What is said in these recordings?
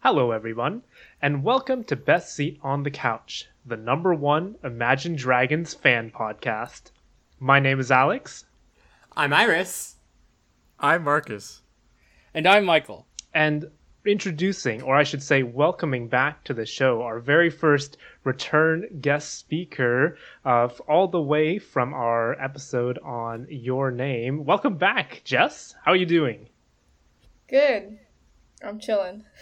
Hello, everyone, and welcome to Best Seat on the Couch, the number one Imagine Dragons fan podcast. My name is Alex, I'm Iris. I'm Marcus. And I'm Michael. and introducing, or I should say, welcoming back to the show, our very first return guest speaker, uh, f- all the way from our episode on Your Name. Welcome back, Jess. How are you doing? Good. I'm chilling.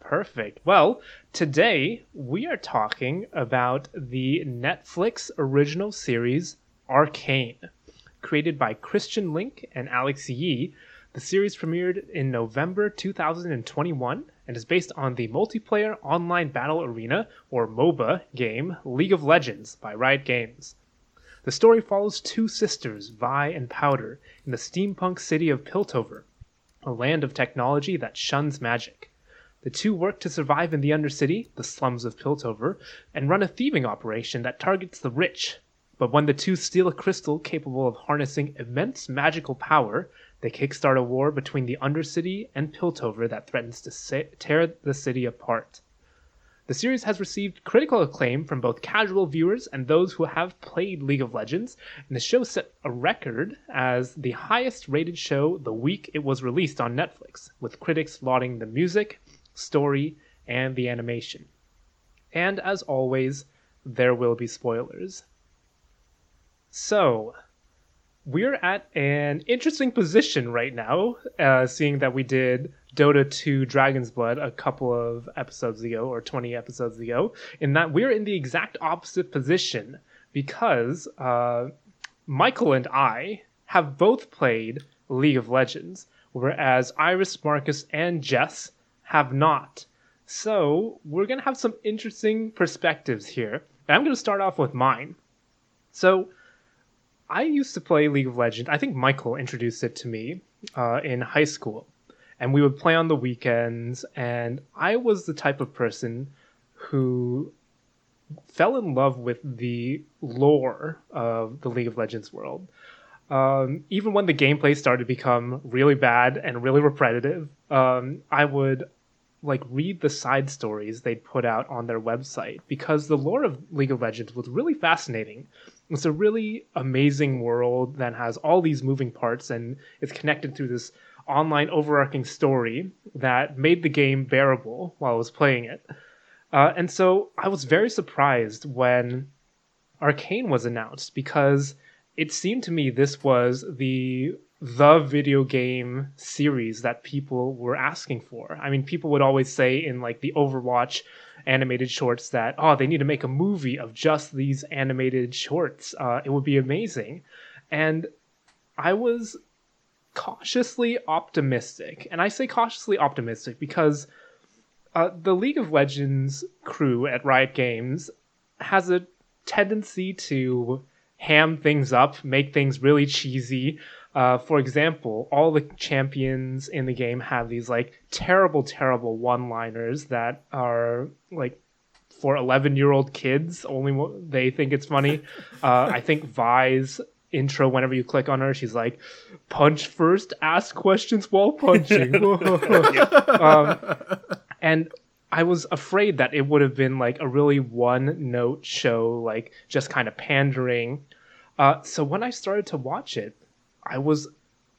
Perfect. Well, today we are talking about the Netflix original series Arcane. Created by Christian Linke and Alex Yee, the series premiered in November 2021 and is based on the multiplayer online battle arena, or MOBA, game League of Legends by Riot Games. The story follows two sisters, Vi and Powder, in the steampunk city of Piltover, a land of technology that shuns magic. The two work to survive in the Undercity, the slums of Piltover, and run a thieving operation that targets the rich. But when the two steal a crystal capable of harnessing immense magical power, they kickstart a war between the Undercity and Piltover that threatens to sa- tear the city apart. The series has received critical acclaim from both casual viewers and those who have played League of Legends, and the show set a record as the highest rated show the week it was released on Netflix, with critics lauding the music, story, and the animation. And as always, there will be spoilers. So, we're at an interesting position right now, uh, seeing that we did Dota 2 Dragon's Blood a couple of episodes ago, or 20 episodes ago, in that we're in the exact opposite position because uh, Michael and I have both played League of Legends, whereas Iris, Marcus, and Jess have not. So, we're going to have some interesting perspectives here. And I'm going to start off with mine. So, I used to play League of Legends. I think Michael introduced it to me uh, in high school, and we would play on the weekends. And I was the type of person who fell in love with the lore of the League of Legends world. Um, even when the gameplay started to become really bad and really repetitive, um, I would like read the side stories they'd put out on their website because the lore of League of Legends was really fascinating. It's a really amazing world that has all these moving parts and it's connected through this online overarching story that made the game bearable while I was playing it. Uh, and so I was very surprised when Arcane was announced because it seemed to me this was the the video game series that people were asking for. I mean, people would always say in like the Overwatch animated shorts that oh, they need to make a movie of just these animated shorts. Uh, it would be amazing, and I was cautiously optimistic, and I say cautiously optimistic because uh, the League of Legends crew at Riot Games has a tendency to ham things up, make things really cheesy. Uh, for example, all the champions in the game have these like terrible, terrible one-liners that are like for 11-year-old kids. Only they think it's funny. Uh, I think Vi's intro, whenever you click on her, she's like, "Punch first, ask questions while punching." um, and I was afraid that it would have been like a really one note show, like just kind of pandering. Uh, so when I started to watch it, I was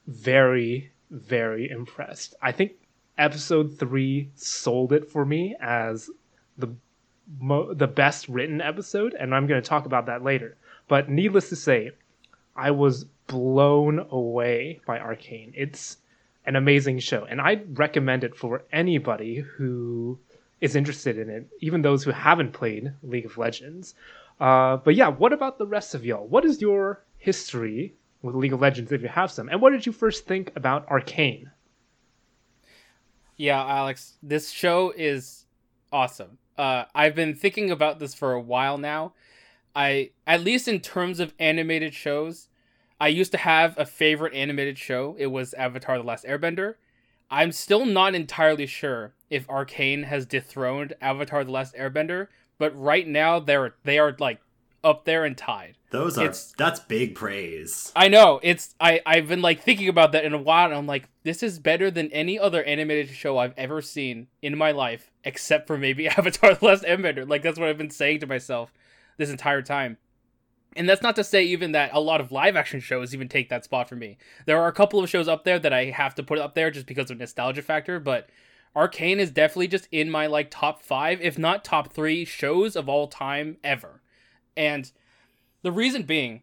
very, very impressed. I think episode three sold it for me as the mo- the best written episode, and I'm going to talk about that later. But needless to say, I was blown away by Arcane. It's an amazing show, and I'd recommend it for anybody who is interested in it, even those who haven't played League of Legends. Uh, but yeah, what about the rest of y'all? What is your history with League of Legends, if you have some? And what did you first think about Arcane? Yeah, Alex, this show is awesome. Uh, I've been thinking about this for a while now. I, at least in terms of animated shows, I used to have a favorite animated show. It was Avatar: The Last Airbender. I'm still not entirely sure if Arcane has dethroned Avatar: The Last Airbender, but right now they're they are like up there and tied. Those are It's- that's big praise. I know it's I I've been like thinking about that in a while, and I'm like, this is better than any other animated show I've ever seen in my life, except for maybe Avatar: The Last Airbender. Like that's what I've been saying to myself this entire time. And that's not to say even that a lot of live action shows even take that spot for me. There are a couple of shows up there that I have to put up there just because of nostalgia factor, but Arcane is definitely just in my like top 5 if not top 3 shows of all time ever. And the reason being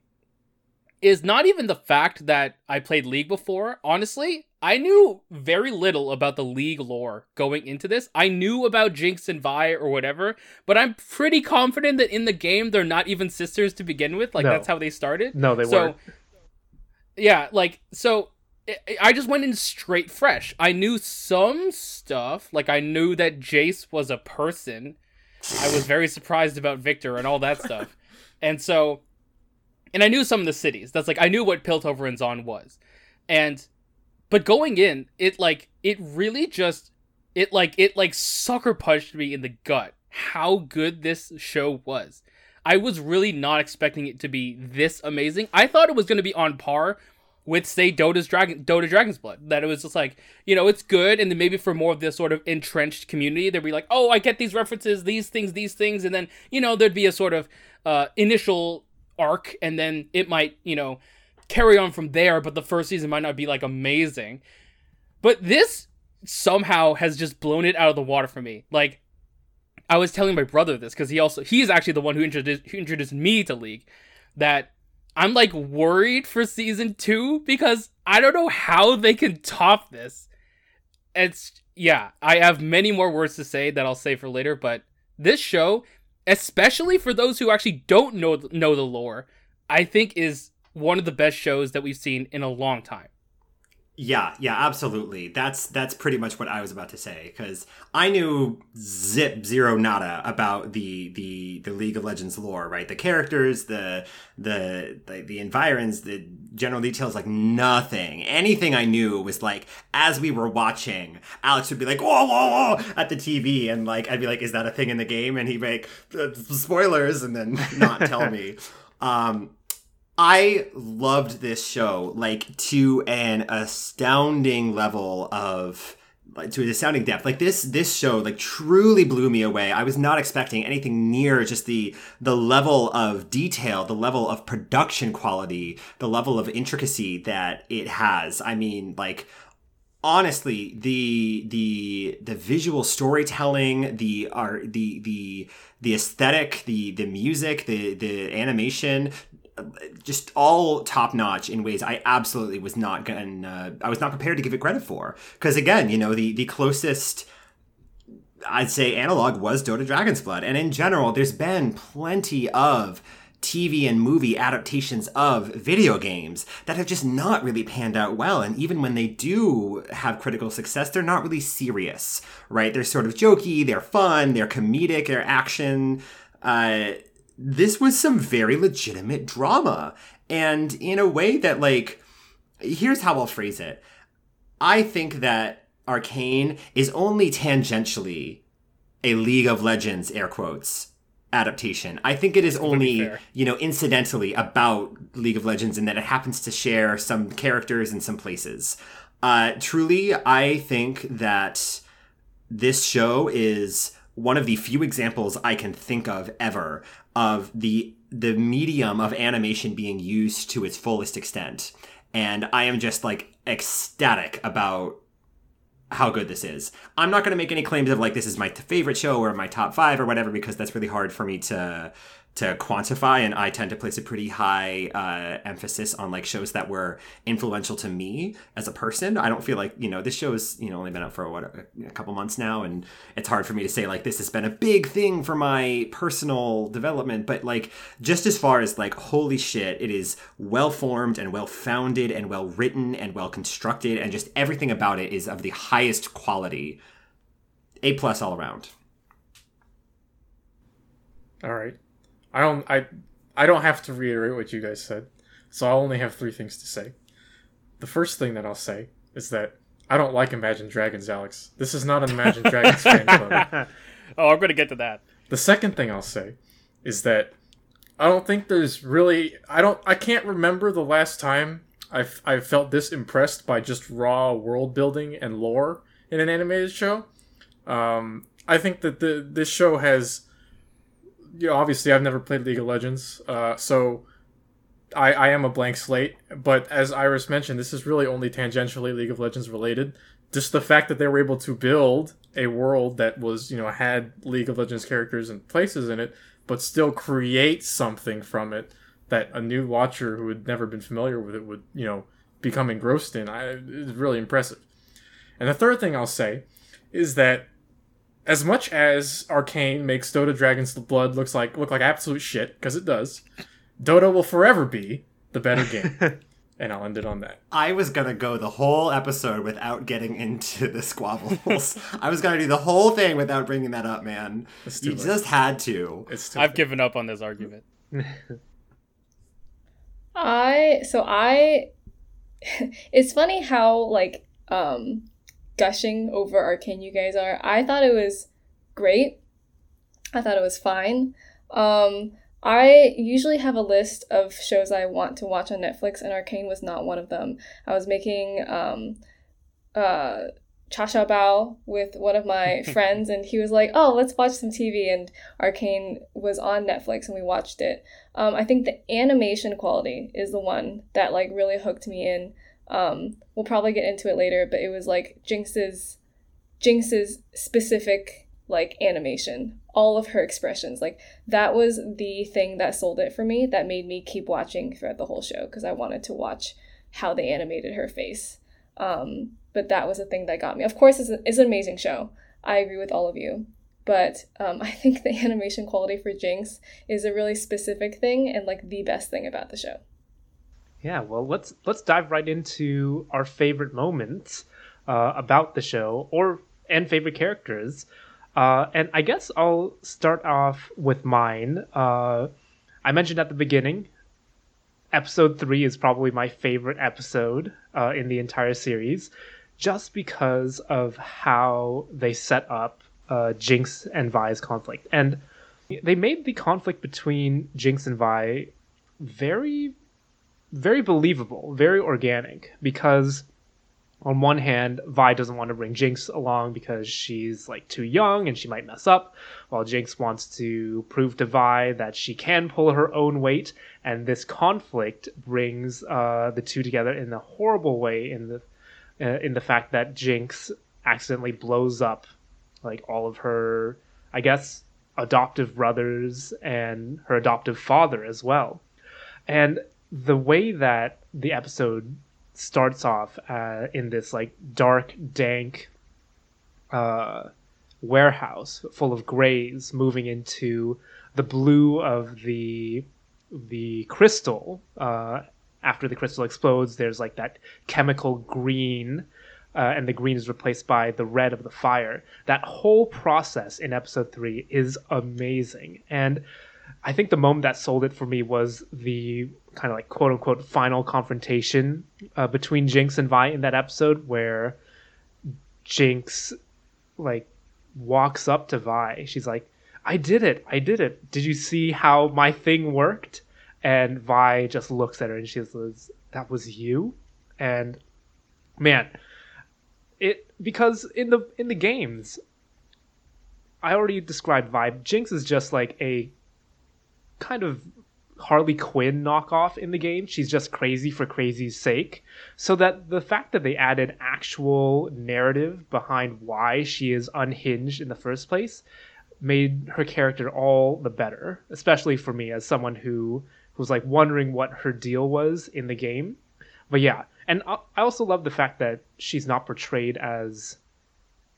is not even the fact that I played League before. Honestly, I knew very little about the League lore going into this. I knew about Jinx and Vi or whatever, but I'm pretty confident that in the game they're not even sisters to begin with. Like No. that's how they started. No, they so, weren't. Yeah, like so I- I just went in straight fresh. I knew some stuff, like I knew that Jace was a person. I was very surprised about Victor and all that stuff. And so and I knew some of the cities. That's like I knew what Piltover and Zaun was. And but going in, it like it really just it like it like sucker punched me in the gut how good this show was. I was really not expecting it to be this amazing. I thought it was going to be on par with say Dota's Dragon Dota Dragon's Blood. That it was just like, you know, it's good and then maybe for more of this sort of entrenched community, they'd be like, "Oh, I get these references, these things, these things." And then, you know, there'd be a sort of uh initial arc and then it might, you know, carry on from there, but the first season might not be like amazing. But this somehow has just blown it out of the water for me. Like I was telling my brother this because he also he's actually the one who introduced who introduced me to League. That I'm like worried for season two because I don't know how they can top this. It's yeah, I have many more words to say that I'll say for later, but this show, especially for those who actually don't know know the lore, I think is one of the best shows that we've seen in a long time. Yeah, yeah, absolutely. That's that's pretty much what I was about to say because I knew zip zero nada about the the the League of Legends lore, right? The characters, the the the, the environs, the general details, like nothing. Anything I knew was like as we were watching, Alex would be like whoa whoa whoa at the TV, and like I'd be like, is that a thing in the game? And he'd be like "Uh, spoilers, and then not tell me. Um, I loved this show like to an astounding level of like to an astounding depth. Like this this show like truly blew me away. I was not expecting anything near just the the level of detail, the level of production quality, the level of intricacy that it has. I mean, like honestly the the the visual storytelling the art the the the aesthetic the the music the the animation just all top notch in ways I absolutely was not going I was not prepared to give it credit for because again you know the the closest I'd say analog was Dota Dragon's Blood and in general there's been plenty of TV and movie adaptations of video games that have just not really panned out well. And even when they do have critical success, they're not really serious, right? They're sort of jokey, they're fun, they're comedic, they're action. Uh, this was some very legitimate drama. And in a way that, like, here's how I'll phrase it I think that Arcane is only tangentially a League of Legends, air quotes, adaptation. I think it is only, you know, incidentally about League of Legends and that it happens to share some characters in some places. Uh, truly, I think that this show is one of the few examples I can think of ever of the the medium of animation being used to its fullest extent. And I am just like ecstatic about how good this is. I'm not going to make any claims of like this is my favorite show or my top 5 or whatever because that's really hard for me to to quantify and I tend to place a pretty high uh, emphasis on like shows that were influential to me as a person. I don't feel like, you know, this show's, you know, only been out for what a couple months now and it's hard for me to say like this has been a big thing for my personal development, but like just as far as like holy shit, it is well formed and well founded and well written and well constructed and just everything about it is of the highest quality. A plus all around. All right. I don't I I don't have to reiterate what you guys said. So I'll only have three things to say. The first thing that I'll say is that I don't like Imagine Dragons, Alex. This is not an Imagine Dragons fan club. Oh, I'm gonna get to that. The second thing I'll say is that I don't think there's really. I don't. I can't remember the last time I've I felt this impressed by just raw world building and lore in an animated show. Um, I think that the this show has. You know, obviously, I've never played League of Legends, uh, so I, I am a blank slate. But as Iris mentioned, this is really only tangentially League of Legends related. Just the fact that they were able to build a world that was, you know, had League of Legends characters and places in it, but still create something from it that a new watcher who had never been familiar with it would, you know, become engrossed in. I, it's really impressive. And the third thing I'll say is that as much as Arcane makes Dota Dragon's Blood looks like look like absolute shit because it does, Dota will forever be the better game. and I'll end it on that. I was gonna go the whole episode without getting into the squabbles. I was gonna do the whole thing without bringing that up, man. You late. just had to. It's I've given up on this argument. I so I it's funny how like um gushing over arcane you guys are. I thought it was great. I thought it was fine. Um I usually have a list of shows I want to watch on Netflix and Arcane was not one of them. I was making um uh cha cha bao with one of my friends and he was like, "Oh, let's watch some TV." And Arcane was on Netflix and we watched it. Um, I think the animation quality is the one that like really hooked me in. Um, we'll probably get into it later, but it was like Jinx's Jinx's specific like animation, all of her expressions. Like that was the thing that sold it for me. That made me keep watching throughout the whole show because I wanted to watch how they animated her face. Um, but that was the thing that got me. Of course, it's, a, it's an amazing show. I agree with all of you. But um, I think the animation quality for Jinx is a really specific thing and like the best thing about the show. Yeah, well, let's let's dive right into our favorite moments uh, about the show, or and favorite characters. Uh, and I guess I'll start off with mine. Uh, I mentioned at the beginning, episode three is probably my favorite episode uh, in the entire series, just because of how they set up uh, Jinx and Vi's conflict, and they made the conflict between Jinx and Vi very very believable, very organic because on one hand, Vi doesn't want to bring Jinx along because she's like too young and she might mess up, while Jinx wants to prove to Vi that she can pull her own weight, and this conflict brings uh, the two together in a horrible way in the uh, in the fact that Jinx accidentally blows up like all of her, I guess, adoptive brothers and her adoptive father as well, and the way that the episode starts off uh, in this like dark, dank uh, warehouse full of grays, moving into the blue of the the crystal. Uh, after the crystal explodes, there's like that chemical green, uh, and the green is replaced by the red of the fire. That whole process in episode three is amazing, and I think the moment that sold it for me was the kind of like quote unquote final confrontation uh, between Jinx and Vi in that episode where Jinx like walks up to Vi. She's like, I did it. I did it. Did you see how my thing worked? And Vi just looks at her and she says, That was you? And man, it because in the in the games I already described Vi. Jinx is just like a kind of Harley Quinn knockoff in the game. She's just crazy for crazy's sake. So that the fact that they added actual narrative behind why she is unhinged in the first place made her character all the better, especially for me as someone who was like wondering what her deal was in the game. But yeah, and I also love the fact that she's not portrayed as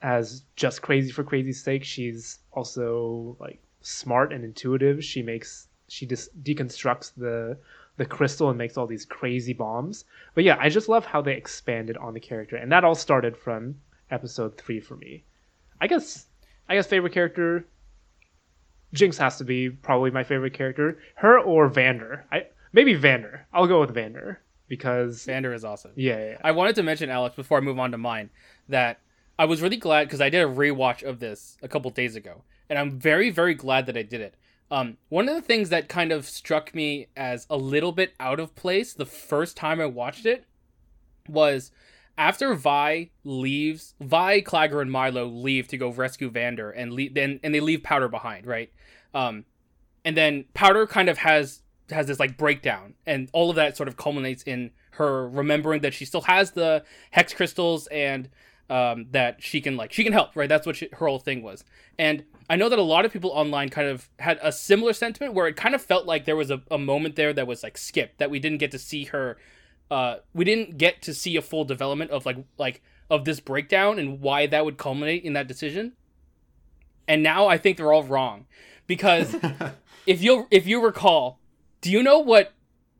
as just crazy for crazy's sake. She's also like smart and intuitive. She makes she just deconstructs the the crystal and makes all these crazy bombs. But yeah, I just love how they expanded on the character, and that all started from episode three for me. I guess I guess favorite character. Jinx has to be probably my favorite character. Her or Vander. I maybe Vander. I'll go with Vander because Vander is awesome. yeah, yeah, yeah. I wanted to mention Alex before I move on to mine that I was really glad because I did a rewatch of this a couple days ago, and I'm very very glad that I did it. Um, one of the things that kind of struck me as a little bit out of place the first time I watched it was after Vi leaves, Vi, Claggor, and Milo leave to go rescue Vander, and leave, then and they leave Powder behind, right? Um, and then Powder kind of has has this like breakdown, and all of that sort of culminates in her remembering that she still has the hex crystals and um, that she can like she can help, right? That's what she, her whole thing was, and I know that a lot of people online kind of had a similar sentiment where it kind of felt like there was a, a moment there that was like skipped that we didn't get to see her uh, we didn't get to see a full development of like like of this breakdown and why that would culminate in that decision. And now I think they're all wrong because if you if you recall, do you know what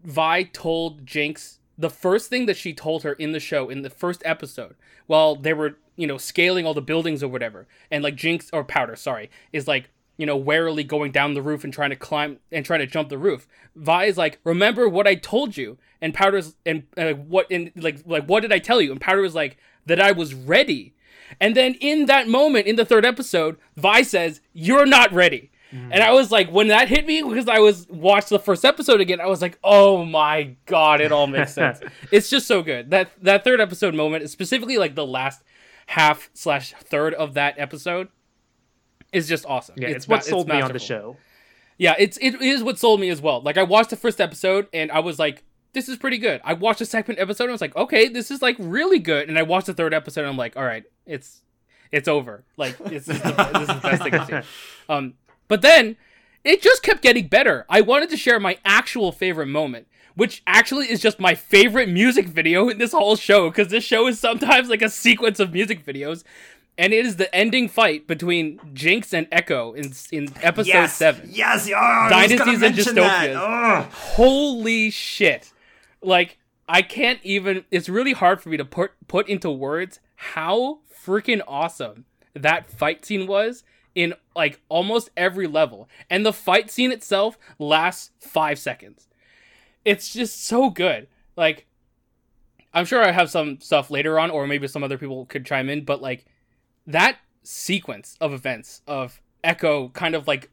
Vi told Jinx the first thing that she told her in the show in the first episode while they were you know scaling all the buildings or whatever and like Jinx or Powder sorry is like you know, warily going down the roof and trying to climb and trying to jump the roof. Vi is like, "Remember what I told you?" And Powder's and uh, what and like like what did I tell you? And Powder was like that I was ready. And then in that moment in the third episode, Vi says, "You're not ready." Mm. And I was like, when that hit me, because I was watched the first episode again, I was like, oh my god, it all makes sense. it's just so good. That that third episode moment, specifically like the last half slash third of that episode, is just awesome. Yeah, it's, it's what sold it's me on the show. Yeah, it's it is what sold me as well. Like I watched the first episode and I was like, this is pretty good. I watched the second episode and I was like, okay, this is like really good. And I watched the third episode and I'm like, all right, it's it's over. Like this is the, this is the best thing I've seen. Um, but then it just kept getting better. I wanted to share my actual favorite moment, which actually is just my favorite music video in this whole show because this show is sometimes like a sequence of music videos and it is the ending fight between Jinx and Ekko in in episode yes, seven. Yes, oh, Dynasties and Dystopias. Holy shit! Like I can't even. It's really hard for me to put put into words how freaking awesome that fight scene was in like almost every level, and the fight scene itself lasts five seconds. It's just so good. Like I'm sure I have some stuff later on, or maybe some other people could chime in, but like that sequence of events of Ekko kind of like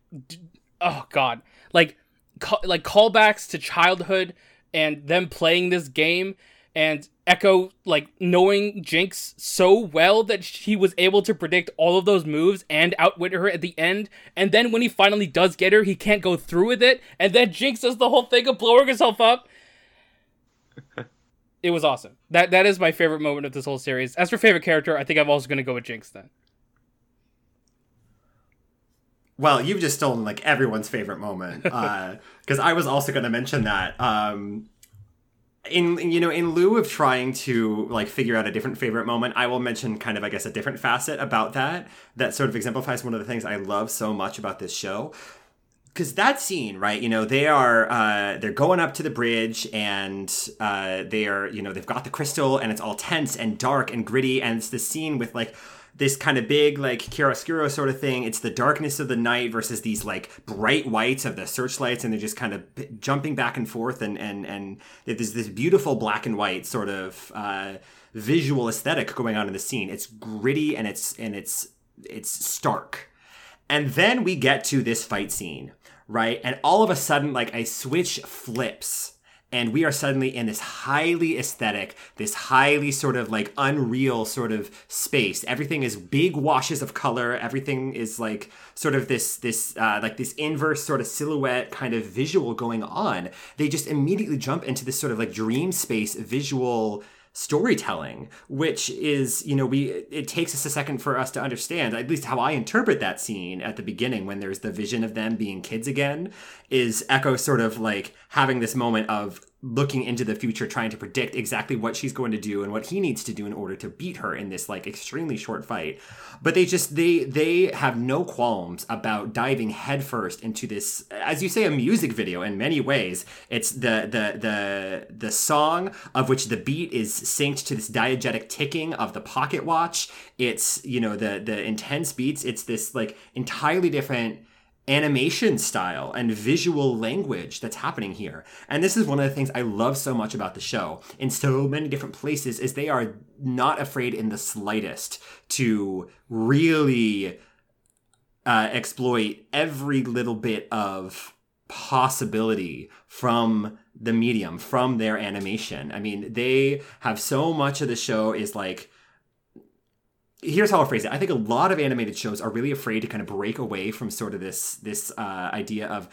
oh god like ca- like callbacks to childhood and them playing this game and Ekko like knowing Jinx so well that he was able to predict all of those moves and outwit her at the end. And then when he finally does get her, he can't go through with it. And then Jinx does the whole thing of blowing herself up. it was awesome. That that is my favorite moment of this whole series. As for favorite character, I think I'm also going to go with Jinx then. Well, you've just stolen like everyone's favorite moment because uh, I was also going to mention that. Um, in you know in lieu of trying to like figure out a different favorite moment i will mention kind of i guess a different facet about that that sort of exemplifies one of the things i love so much about this show because that scene, right? You know, they are uh, they're going up to the bridge, and uh, they are, you know, they've got the crystal, and it's all tense and dark and gritty, and it's the scene with like this kind of big like chiaroscuro sort of thing. It's the darkness of the night versus these like bright whites of the searchlights, and they're just kind of jumping back and forth, and and and there's this beautiful black and white sort of uh, visual aesthetic going on in the scene. It's gritty and it's and it's it's stark. And then we get to this fight scene right? And all of a sudden, like a switch flips and we are suddenly in this highly aesthetic, this highly sort of like unreal sort of space. Everything is big washes of color. Everything is like sort of this this uh, like this inverse sort of silhouette kind of visual going on. They just immediately jump into this sort of like dream space visual storytelling which is you know we it takes us a second for us to understand at least how i interpret that scene at the beginning when there's the vision of them being kids again is Ekko sort of like having this moment of looking into the future trying to predict exactly what she's going to do and what he needs to do in order to beat her in this like extremely short fight. But they just they they have no qualms about diving headfirst into this as you say a music video in many ways. It's the the the the song of which the beat is synced to this diegetic ticking of the pocket watch. It's you know the the intense beats. It's this like entirely different animation style and visual language that's happening here. And this is one of the things I love so much about the show in so many different places is they are not afraid in the slightest to really uh, exploit every little bit of possibility from the medium, from their animation. I mean, they have so much of the show is like here's how I'll phrase it. I think a lot of animated shows are really afraid to kind of break away from sort of this this uh, idea of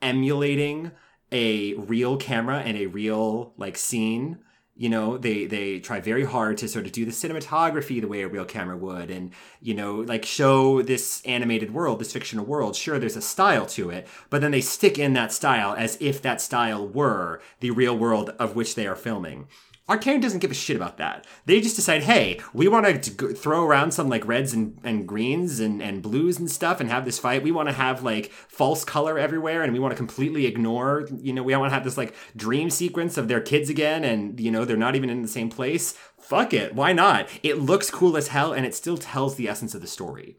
emulating a real camera and a real like scene. You know they they try very hard to sort of do the cinematography the way a real camera would and you know like show this animated world this fictional world. Sure there's a style to it but then they stick in that style as if that style were the real world of which they are filming Arcane doesn't give a shit about that. They just decide, hey, we want to throw around some like reds and, and greens and, and blues and stuff and have this fight. We want to have like false color everywhere and we want to completely ignore, you know, we want to have this like dream sequence of their kids again and, you know, they're not even in the same place. Fuck it. Why not? It looks cool as hell and it still tells the essence of the story.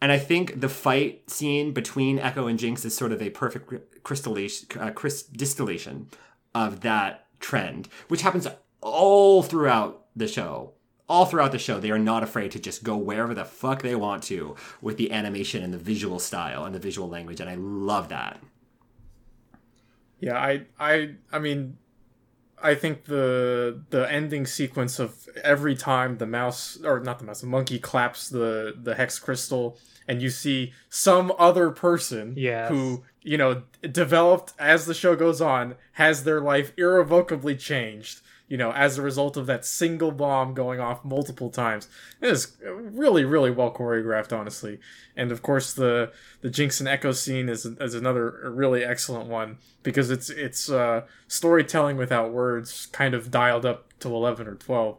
And I think the fight scene between Ekko and Jinx is sort of a perfect crystallation, uh, distillation of that trend, which happens all throughout the show. All throughout the show, they are not afraid to just go wherever the fuck they want to with the animation and the visual style and the visual language, and I love that. Yeah, I, I, I mean, I think the the ending sequence of every time the mouse or not the mouse, the monkey claps the the hex crystal, and you see some other person yes. who you know developed as the show goes on has their life irrevocably changed you know, as a result of that single bomb going off multiple times. It is really, really well choreographed, honestly. And of course, the the Jinx and Ekko scene is is another really excellent one because it's it's uh, storytelling without words, kind of dialed up to eleven or twelve.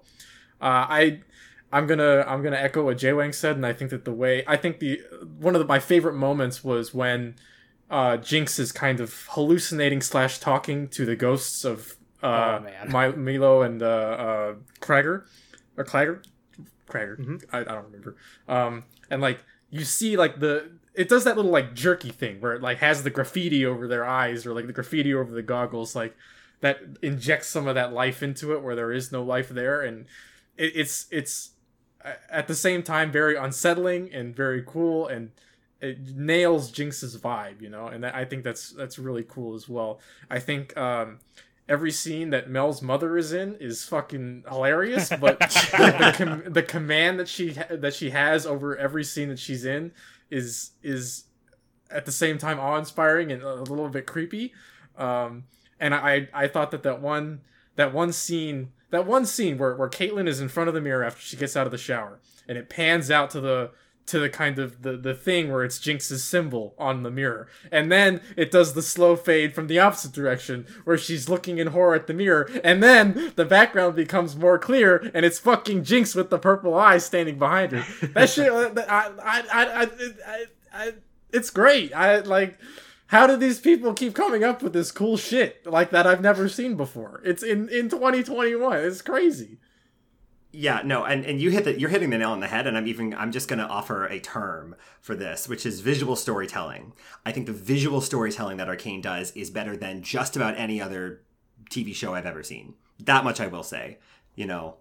Uh, I. I'm gonna I'm gonna echo what Jay Wang said, and I think that the way I think the one of the, my favorite moments was when uh, Jinx is kind of hallucinating slash talking to the ghosts of uh, oh, man. My, Milo and uh, uh, Krager or Claggor, Krager. Mm-hmm. I, I don't remember. Um, and like you see like the it does that little like jerky thing where it like has the graffiti over their eyes or like the graffiti over the goggles like that injects some of that life into it where there is no life there and it, it's it's at the same time very unsettling and very cool and it nails Jinx's vibe, you know, and that, I think that's that's really cool as well. I think um, every scene that Mel's mother is in is fucking hilarious, but the, the, com- the, command that she ha- that she has over every scene that she's in is is at the same time awe-inspiring and a little bit creepy. Um, and I I thought that that one that one scene that one scene where where Caitlyn is in front of the mirror after she gets out of the shower and it pans out to the to the kind of the, the thing where it's Jinx's symbol on the mirror. And then it does the slow fade from the opposite direction where she's looking in horror at the mirror. And then the background becomes more clear and it's fucking Jinx with the purple eyes standing behind her. That shit, uh, I, I, I, I, I, it's great. I like, how do these people keep coming up with this cool shit like that I've never seen before? It's in, in 2021. It's crazy yeah no and, and you hit the you're hitting the nail on the head and i'm even i'm just going to offer a term for this which is visual storytelling. I think the visual storytelling that arcane does is better than just about any other tv show i've ever seen. That much i will say you know?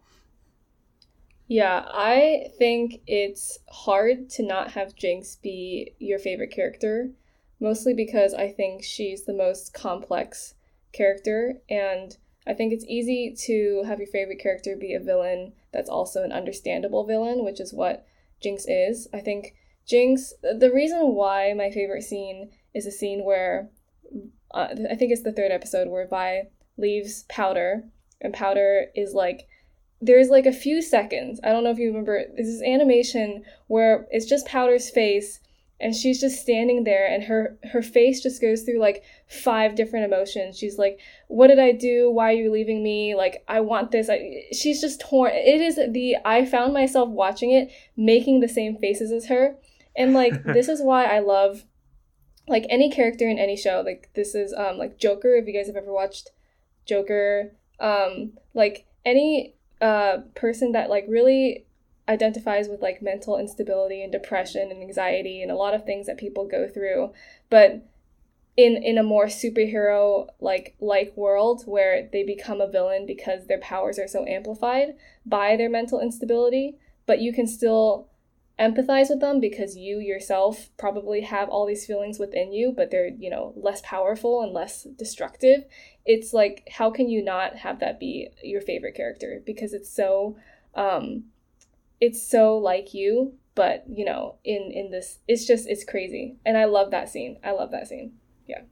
Yeah i think it's hard to not have jinx be your favorite character mostly because i think she's the most complex character and I think it's easy to have your favorite character be a villain that's also an understandable villain, which is what Jinx is. I think Jinx, the reason why my favorite scene is a scene where uh, I think it's the third episode where Vi leaves Powder, and Powder is like, there's like a few seconds. I don't know if you remember, this is animation where it's just Powder's face and she's just standing there and her her face just goes through like five different emotions. She's like what did i do? Why are you leaving me? Like i want this. I, she's just torn it is the i found myself watching it making the same faces as her. And like this is why i love like any character in any show. Like this is um like joker if you guys have ever watched joker. Um like any uh person that like really identifies with like mental instability and depression and anxiety and a lot of things that people go through but in in a more superhero like like world where they become a villain because their powers are so amplified by their mental instability but you can still empathize with them because you yourself probably have all these feelings within you, but they're, you know, less powerful and less destructive. It's like, how can you not have that be your favorite character? Because it's so, um, it's so like you, but you know, in in this, it's just it's crazy, and I love that scene. I love that scene. Yeah.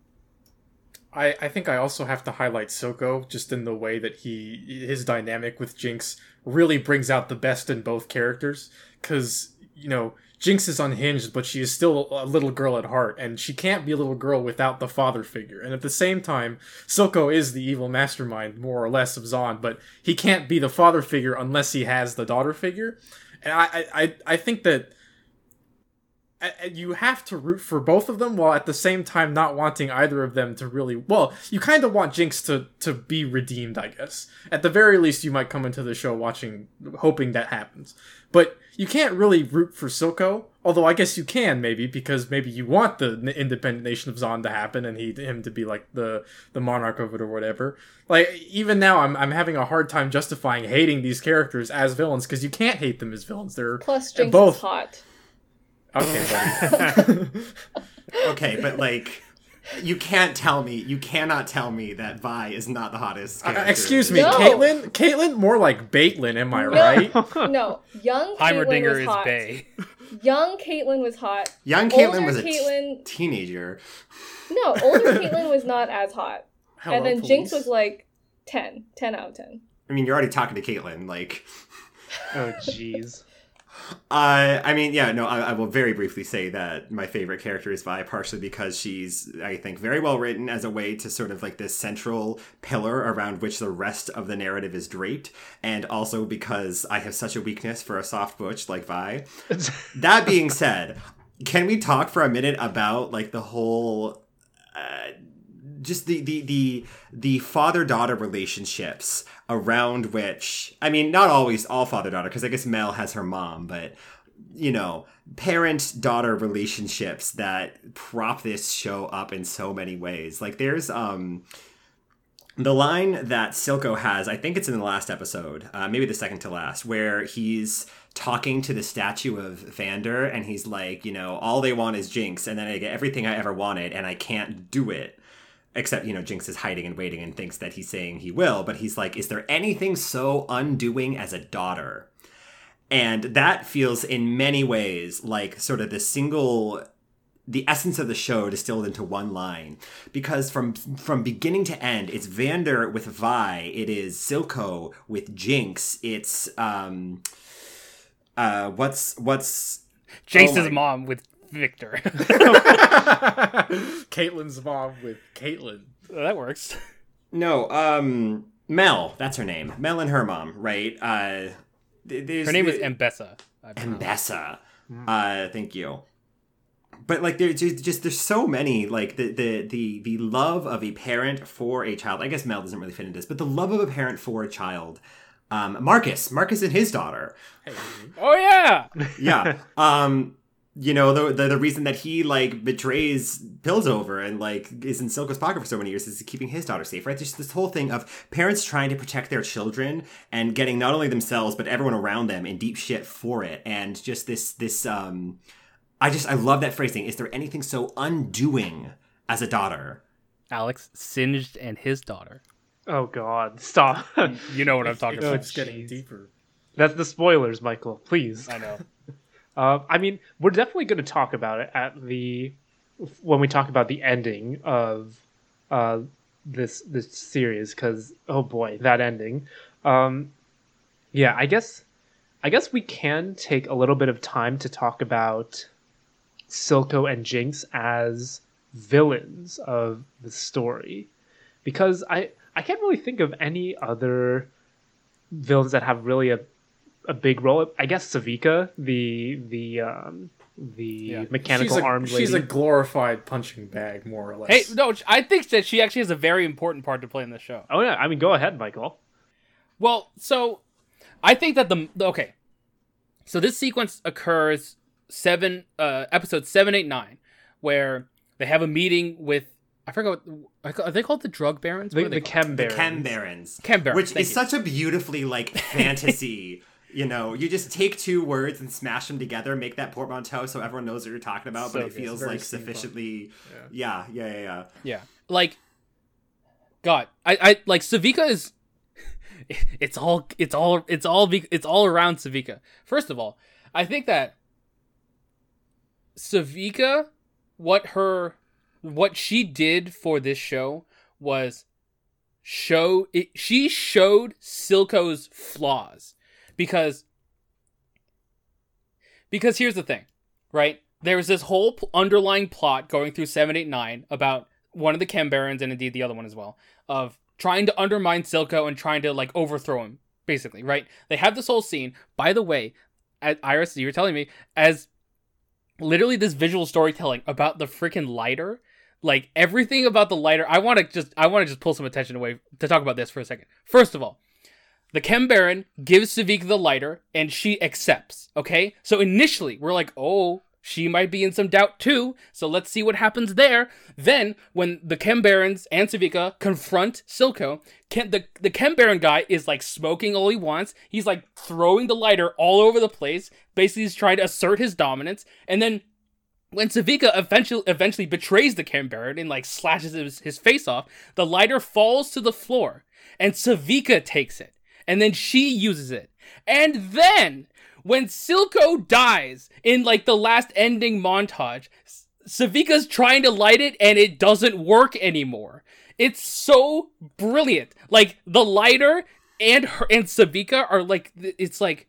I, I think I also have to highlight Silco just in the way that he his dynamic with Jinx really brings out the best in both characters because you know Jinx is unhinged but she is still a little girl at heart and she can't be a little girl without the father figure. And at the same time Silco is the evil mastermind more or less of Zaun but he can't be the father figure unless he has the daughter figure. And I I, I think that you have to root for both of them while at the same time not wanting either of them to really well you kind of want jinx to to be redeemed i guess. At the very least you might come into the show watching hoping that happens. But you can't really root for silco although i guess you can maybe because maybe you want the independent nation of zaun to happen and he him to be like the the monarch of it or whatever. Like even now i'm, I'm having a hard time justifying hating these characters as villains because you can't hate them as villains. They're plus jinx both is hot Okay, buddy. okay, but like, you can't tell me, you cannot tell me that Vi is not the hottest. Uh, excuse me, No. Caitlyn. Caitlyn, more like Baitlyn. Am I No. right? no, young Caitlyn Heimerdinger was is hot. Bay. Young Caitlyn was hot. Young Caitlyn Older was a t- Caitlyn- teenager. No, older Caitlyn was not as hot. Hello, and then Jinx was like 10. 10 out of 10. I mean, you're already talking to Caitlyn. Like, Oh, jeez. Uh, I mean, yeah, no, I, I will very briefly say that my favorite character is Vi, partially because she's, I think, very well written as a way to sort of like this central pillar around which the rest of the narrative is draped, and also because I have such a weakness for a soft butch like Vi. that being said, can we talk for a minute about like the whole uh, just the the the the father daughter relationships around which I mean not always all father daughter because I guess Mel has her mom but you know parent daughter relationships that prop this show up in so many ways like there's um the line that Silco has, I think it's in the last episode, uh, maybe the second to last, where he's talking to the statue of Vander and he's like, you know, all they want is Jinx, and then I get everything I ever wanted and I can't do it. Except, you know, Jinx is hiding and waiting and thinks that he's saying he will, but he's like, is there anything so undoing as a daughter? And that feels in many ways like sort of the single the essence of the show distilled into one line because from from beginning to end it's Vander with Vi it is Silco with Jinx it's um uh what's what's Jace's my- mom with Victor. Caitlyn's mom with Caitlyn. that works. no um Mel that's her name Mel and her mom right uh there's Her name is the- Ambessa. I believe. Ambessa. Uh, thank you. But like, there's just, just there's so many like the the the the love of a parent for a child. I guess Mel doesn't really fit into this, but the love of a parent for a child. Um, Marcus, Marcus and his daughter. Oh yeah. Yeah. um, you know the, the the reason that he like betrays Piltover and like is in Silco's pocket for so many years is keeping his daughter safe, right? There's this whole thing of parents trying to protect their children and getting not only themselves but everyone around them in deep shit for it, and just this this um, I just I love that phrasing. Is there anything so undoing as a daughter? Alex Singed and his daughter. Oh God! Stop. You know what I'm talking It Oh, about. keeps getting jeez. deeper. That's the spoilers, Michael. Please. I know. Uh, I mean, we're definitely going to talk about it at the when we talk about the ending of uh, this this series because oh boy, that ending. Um, yeah, I guess I guess we can take a little bit of time to talk about Silco and Jinx as villains of the story because I I can't really think of any other villains that have really a a big role. I guess Sevika, the the um, the Yeah. mechanical she's a, armed lady. She's a glorified punching bag, more or less. Hey, no, I think that she actually has a very important part to play in the show. Oh yeah, I mean, go ahead, Michael. Well, so I think that the okay, so this sequence occurs seven uh episode seven eight nine, where they have a meeting with I forgot what are they called the drug barons? The, What are the they called? Chem The Barons. Chem Barons. Chem Barons, Which thank is you. such a beautifully like fantasy You know, you just take two words and smash them together, make that portmanteau so everyone knows what you're talking about, So but it good. feels like sufficiently. Yeah, yeah, yeah, yeah. Yeah. Like God, I I like Sevika is it's all it's all it's all it's all around Sevika. First of all, I think that Sevika what her what she did for this show was show it she showed Silco's flaws because because here's the thing, right? There's this whole underlying plot going through 789 about one of the Chem Barons and indeed the other one as well of trying to undermine Silco and trying to like overthrow him basically, right? They have this whole scene. By the way, at Iris, you were telling me as literally this visual storytelling about the freaking lighter like everything about the lighter i want to just i want to just pull some attention away to talk about this for a second first of all the Chem Baron gives Savik the lighter and she accepts. Okay? So initially, we're like, oh, she might be in some doubt too. So let's see what happens there. Then, when the Chem Barons and Sevika confront Silco, Ken, the, the Chem Baron guy is like smoking all he wants. He's like throwing the lighter all over the place. Basically, he's trying to assert his dominance. And then when Sevika eventually eventually betrays the Chem Baron and like slashes his, his face off, the lighter falls to the floor and Sevika takes it. And then she uses it. And then when Silco dies in like the last ending montage, Sevika's trying to light it and it doesn't work anymore. It's so brilliant. Like the lighter and her and Sevika are like it's like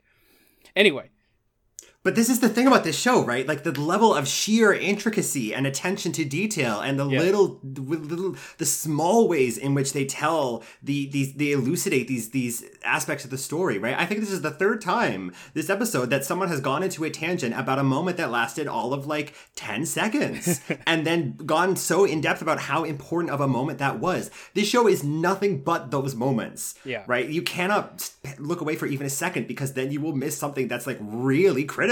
anyway. But this is the thing about this show, right? Like the level of sheer intricacy and attention to detail, and the Yeah. little, the little, the small ways in which they tell the these they elucidate these these aspects of the story, right? I think this is the third time this episode that someone has gone into a tangent about a moment that lasted all of like ten seconds, and then gone so in depth about how important of a moment that was. This show is nothing but those moments, Yeah. right? You cannot look away for even a second because then you will miss something that's like really critical.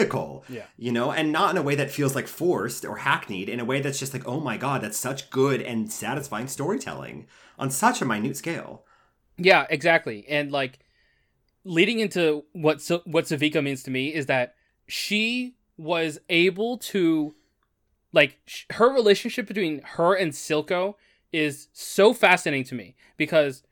Yeah. You know, and not in a way that feels like forced or hackneyed, in a way that's just like, oh my god, that's such good and satisfying storytelling on such a minute scale. Yeah, exactly. And like leading into what Sa- what Sevika means to me is that she was able to like sh- her relationship between her and Silco is so fascinating to me because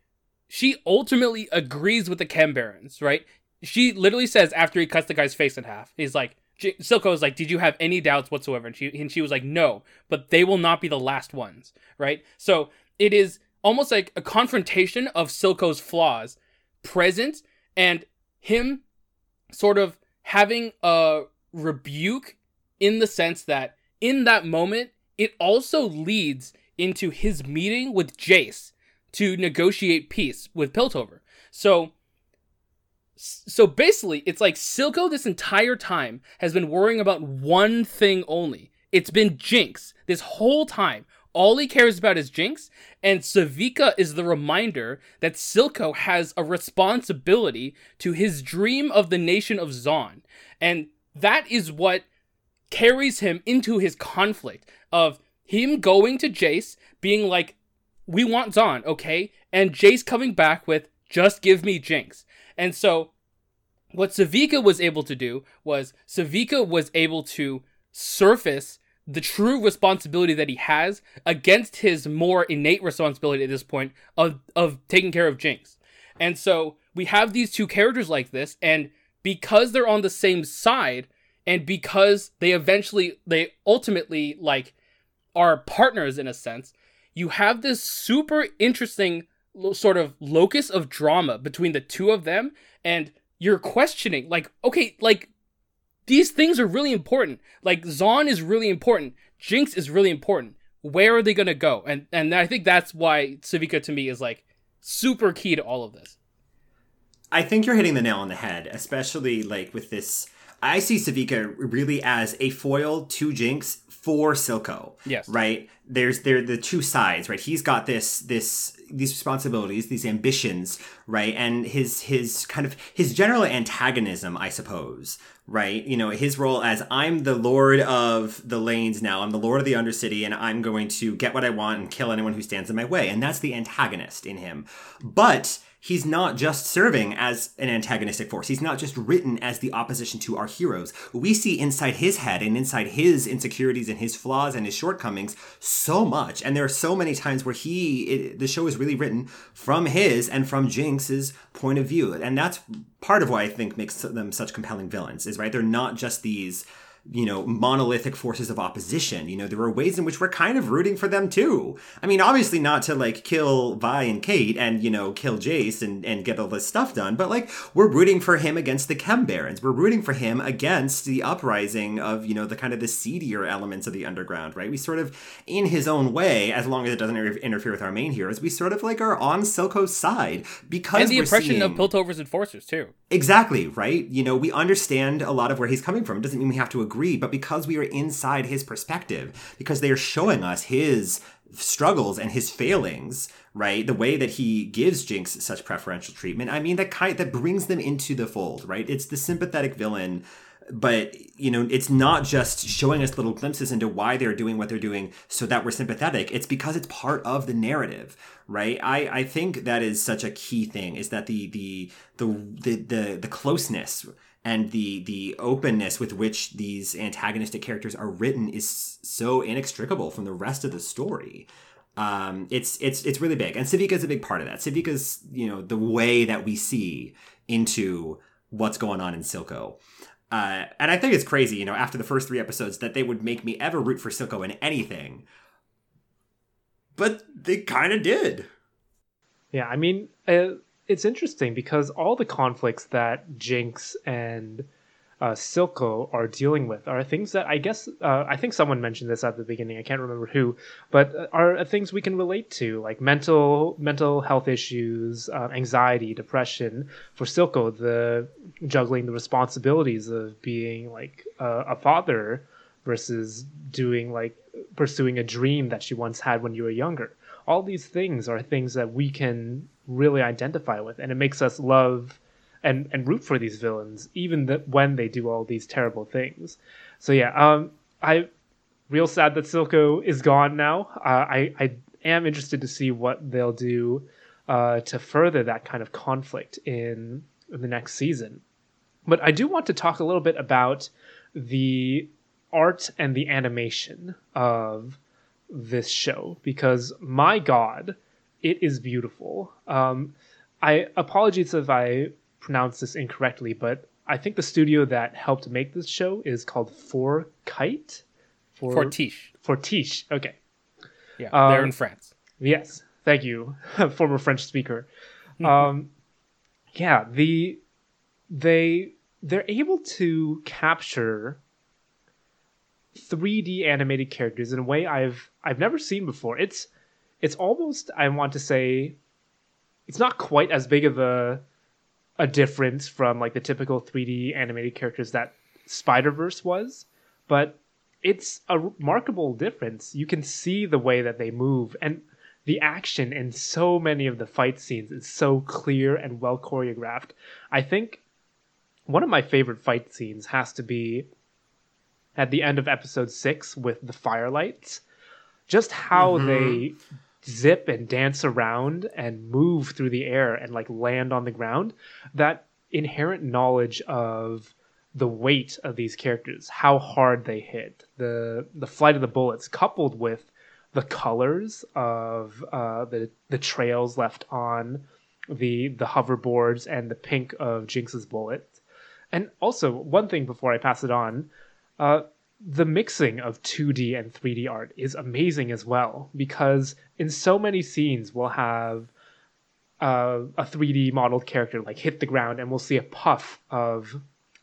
she ultimately agrees with the Chem Barons, right? She literally says after he cuts the guy's face in half, he's like, J- Silco is like, "Did you have any doubts whatsoever?" And she and she was like, "No, but they will not be the last ones." Right? So it is almost like a confrontation of Silco's flaws present and him sort of having a rebuke in the sense that in that moment it also leads into his meeting with Jayce to negotiate peace with Piltover. So so basically it's like Silco this entire time has been worrying about one thing only. It's been Jinx this whole time. All he cares about is Jinx, and Sevika is the reminder that Silco has a responsibility to his dream of the nation of Zaun. And that is what carries him into his conflict of him going to Jayce, being like, We want Zaun, okay? And Jayce coming back with, Just give me Jinx. And so, what Sevika was able to do was Sevika was able to surface the true responsibility that he has against his more innate responsibility at this point of, of taking care of Jinx. And so we have these two characters like this, and because they're on the same side, and because they eventually, they ultimately like are partners in a sense, you have this super interesting sort of locus of drama between the two of them, and you're questioning, like, okay, like these things are really important. Like Zaun is really important. Jinx is really important. Where are they gonna go? And and I think that's why Sevika to me is like super key to all of this. I think you're hitting the nail on the head, especially like with this. I see Sevika really as a foil to Jinx for Silco. Yes. Right? There's there the two sides, right? He's got this this these responsibilities, these ambitions, right? And his his kind of his general antagonism, I suppose, right? You know, his role as I'm the lord of the lanes now. I'm the lord of the undercity and I'm going to get what I want and kill anyone who stands in my way. And that's the antagonist in him. But he's not just serving as an antagonistic force. He's not just written as the opposition to our heroes. We see inside his head and inside his insecurities and his flaws and his shortcomings so much. And there are so many times where he, it, the show is really written from his and from Jinx's point of view. And that's part of why I think makes them such compelling villains is right. They're not just these you know, monolithic forces of opposition. You know, there are ways in which we're kind of rooting for them too. I mean, obviously not to like kill Vi and Cait and, you know, kill Jayce and, and get all this stuff done, but like we're rooting for him against the Chem Barons. We're rooting for him against the uprising of, you know, the kind of the seedier elements of the underground, right? We sort of, in his own way, as long as it doesn't interfere with our main heroes, we sort of like are on Silco's side because and the impression seeing... of Piltover's enforcers too. Exactly, right? You know, we understand a lot of where he's coming from. It doesn't mean we have to agree agree, but because we are inside his perspective, because they are showing us his struggles and his failings, right? The way that he gives Jinx such preferential treatment, I mean, that kind that brings them into the fold, right? It's the sympathetic villain but you know it's not just showing us little glimpses into why they're doing what they're doing so that we're sympathetic it's because it's part of the narrative right i i think that is such a key thing is that the the the the the, the closeness and the the openness with which these antagonistic characters are written is so inextricable from the rest of the story. Um, it's it's it's really big, and Sevika is a big part of that. Sevika's you know the way that we see into what's going on in Silco. Uh, and I think it's crazy, you know, after the first three episodes, that they would make me ever root for Silco in anything. But they kind of did. Yeah, I mean, uh, it's interesting because all the conflicts that Jinx and uh, Silco are dealing with are things that I guess uh, I think someone mentioned this at the beginning. I can't remember who, but uh, are things we can relate to, like mental mental health issues, uh, anxiety, depression. For Silco, the juggling the responsibilities of being like a father versus doing like pursuing a dream that she once had when you were younger. All these things are things that we can really identify with, and it makes us love and and root for these villains even that when they do all these terrible things. So yeah, um, I real sad that Silco is gone now. Uh, I I am interested to see what they'll do uh, to further that kind of conflict in, in the next season. But I do want to talk a little bit about the art and the animation of this show because my god it is beautiful. Um, I apologies if I pronounce this incorrectly, but I think the studio that helped make this show is called For Kite. For Fortiche. Fortiche. Okay. Yeah, um, they're in France. Yes, thank you, former French speaker. um, yeah, the they they're able to capture 3D animated characters in a way I've I've never seen before. It's it's almost I want to say it's not quite as big of a a difference from like the typical 3D animated characters that Spider Verse was, but it's a remarkable difference. You can see the way that they move and the action in so many of the fight scenes is so clear and well choreographed. I think one of my favorite fight scenes has to be at the end of episode six with the firelights. Just how mm-hmm. they zip and dance around and move through the air and like land on the ground that inherent knowledge of the weight of these characters how hard they hit the the flight of the bullets coupled with the colors of uh, the the trails left on the the hoverboards and the pink of Jinx's bullet. And also one thing before I pass it on uh, the mixing of 2D and 3D art is amazing as well because in so many scenes we'll have uh, a 3D modeled character like hit the ground and we'll see a puff of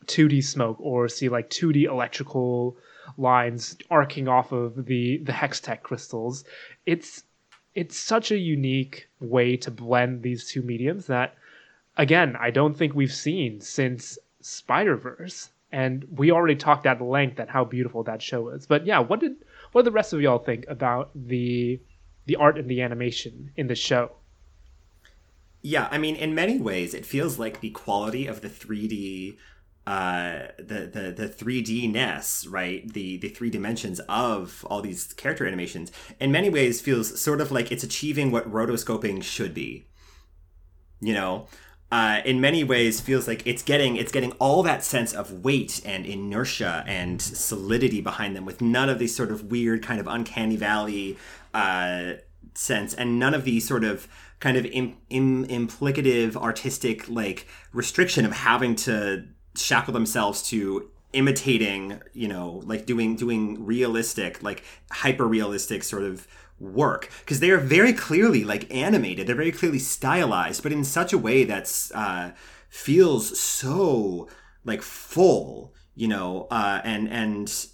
2D smoke or see like 2D electrical lines arcing off of the the hextech crystals. It's it's such a unique way to blend these two mediums that again, I don't think we've seen since Spider-Verse and we already talked at length at how beautiful that show is. But yeah, what did what did the rest of y'all think about the the art and the animation in the show? Yeah, I mean, in many ways, it feels like the quality of the 3D, uh, the the the 3D ness, right? The the three dimensions of all these character animations, in many ways, feels sort of like it's achieving what rotoscoping should be you know uh, in many ways feels like it's getting it's getting all that sense of weight and inertia and solidity behind them with none of these sort of weird kind of uncanny valley uh, sense and none of these sort of kind of Im- Im- implicative artistic like restriction of having to shackle themselves to imitating you know like doing doing realistic like hyper realistic sort of work because they are very clearly like animated they're very clearly stylized but in such a way that's uh feels so like full you know uh and and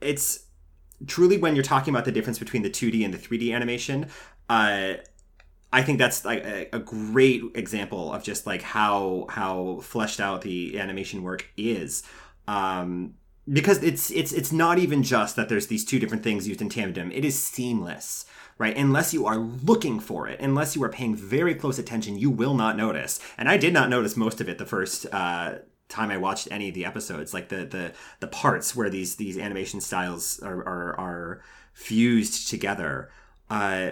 it's truly when you're talking about the difference between the 2d and the 3d animation uh I think that's like a, a, great example of just like how how fleshed out the animation work is. Um, because it's it's it's not even just that there's these two different things used in tandem. It is seamless right? Unless you are looking for it unless you are paying very close attention you will not notice. And i did not notice most of it the first uh, time i watched any of the episodes like the the the parts where these these animation styles are are, are fused together. Uh,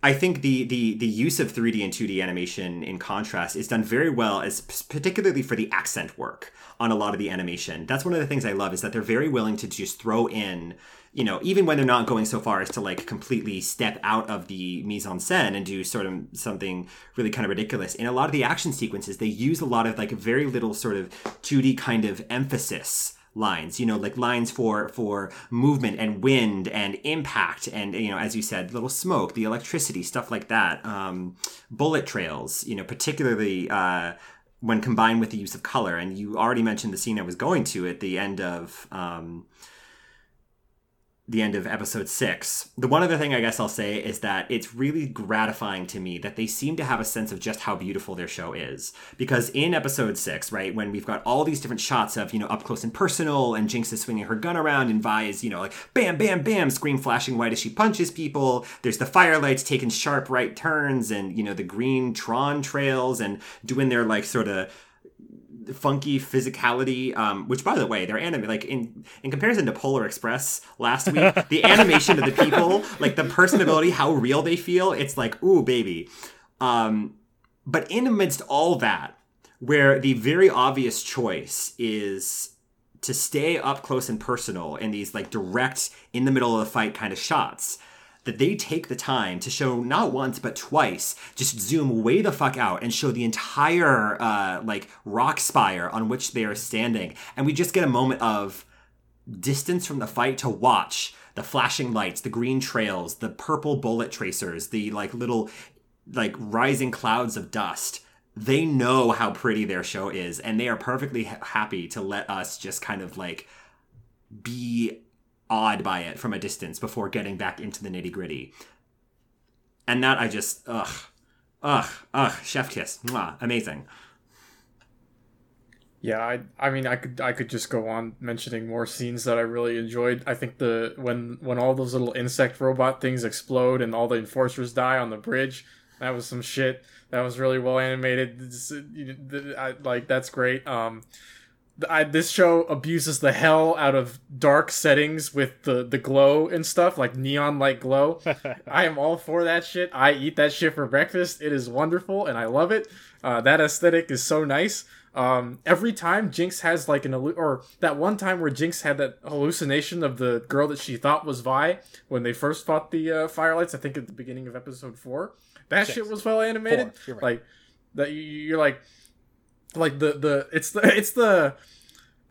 I think the, the the use of 3D and 2D animation in contrast is done very well, as particularly for the accent work on a lot of the animation. That's one of the things I love is that they're very willing to just throw in, you know, even when they're not going so far as to like completely step out of the mise en scène and do sort of something really kind of ridiculous. In a lot of the action sequences, they use a lot of like very little sort of 2D kind of emphasis lines you know like lines for for movement and wind and impact and you know as you said little smoke the electricity stuff like that um, bullet trails you know particularly uh, when combined with the use of color. And you already mentioned the scene i was going to at the end of um, the end of episode six. The one other thing I guess I'll say is that it's really gratifying to me that they seem to have a sense of just how beautiful their show is. Because in episode six, right, when we've got all these different shots of, you know, up close and personal, and Jinx is swinging her gun around, and Vi is, you know, like bam, bam, bam, screen flashing white as she punches people. There's the firelights taking sharp right turns, and, you know, the green Tron trails, and doing their, like, sort of funky physicality. Um, which, by the way, they're anime like in in comparison to Polar Express last week, the animation of the people, like the personability, how real they feel. It's like, ooh, baby. Um, but in amidst all that, where the very obvious choice is to stay up close and personal in these like direct in the middle of the fight kind of shots that they take the time to show not once but twice just zoom way the fuck out and show the entire uh, like rock spire on which they are standing. And we just get a moment of distance from the fight to watch the flashing lights the green trails the purple bullet tracers the like little like rising clouds of dust. They know how pretty their show is and they are perfectly ha- happy to let us just kind of like be awed by it from a distance before getting back into the nitty gritty. And that I just ugh, ugh, ugh, chef kiss, Mwah, amazing. Yeah, I I mean I could I could just go on mentioning more scenes that I really enjoyed. I think the when when all those little insect robot things explode and all the enforcers die on the bridge, that was some shit. That was really well animated. Like that's great. Um, I, this show abuses the hell out of dark settings with the the glow and stuff like neon light glow. I am all for that shit. I eat that shit for breakfast. It is wonderful and I love it. Uh, that aesthetic is so nice. Um, every time Jinx has like an or that one time where Jinx had that hallucination of the girl that she thought was Vi when they first fought the uh, Firelights. I think at the beginning of episode four. That Six. shit was well animated. Right. Like that. You're like like the the it's the it's the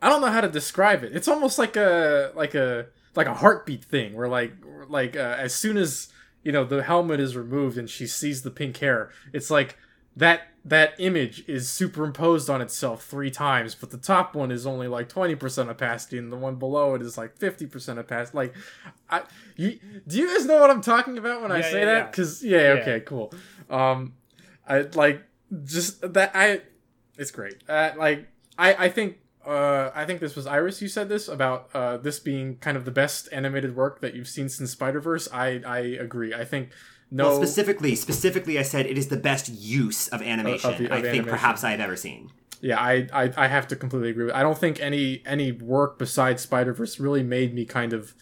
I don't know how to describe it. It's almost like a like a like a heartbeat thing where like like uh, as soon as you know the helmet is removed and she sees the pink hair, it's like that that image is superimposed on itself three times, but the top one is only like twenty percent opacity, and the one below it is like fifty percent opacity. Like, I you do you guys know what I'm talking about when yeah, I say yeah, that? Because yeah. yeah, okay, cool. Um, I like just that I it's great. Uh, like I, I think uh, I think this was Iris. You said this about uh, this being kind of the best animated work that you've seen since Spider Verse. I I agree. I think no. Well, specifically, specifically, I said it is the best use of animation. Of the, of I think animation. perhaps I've ever seen. Yeah, I, I I have to completely agree. With, I don't think any any work besides Spider Verse really made me kind of,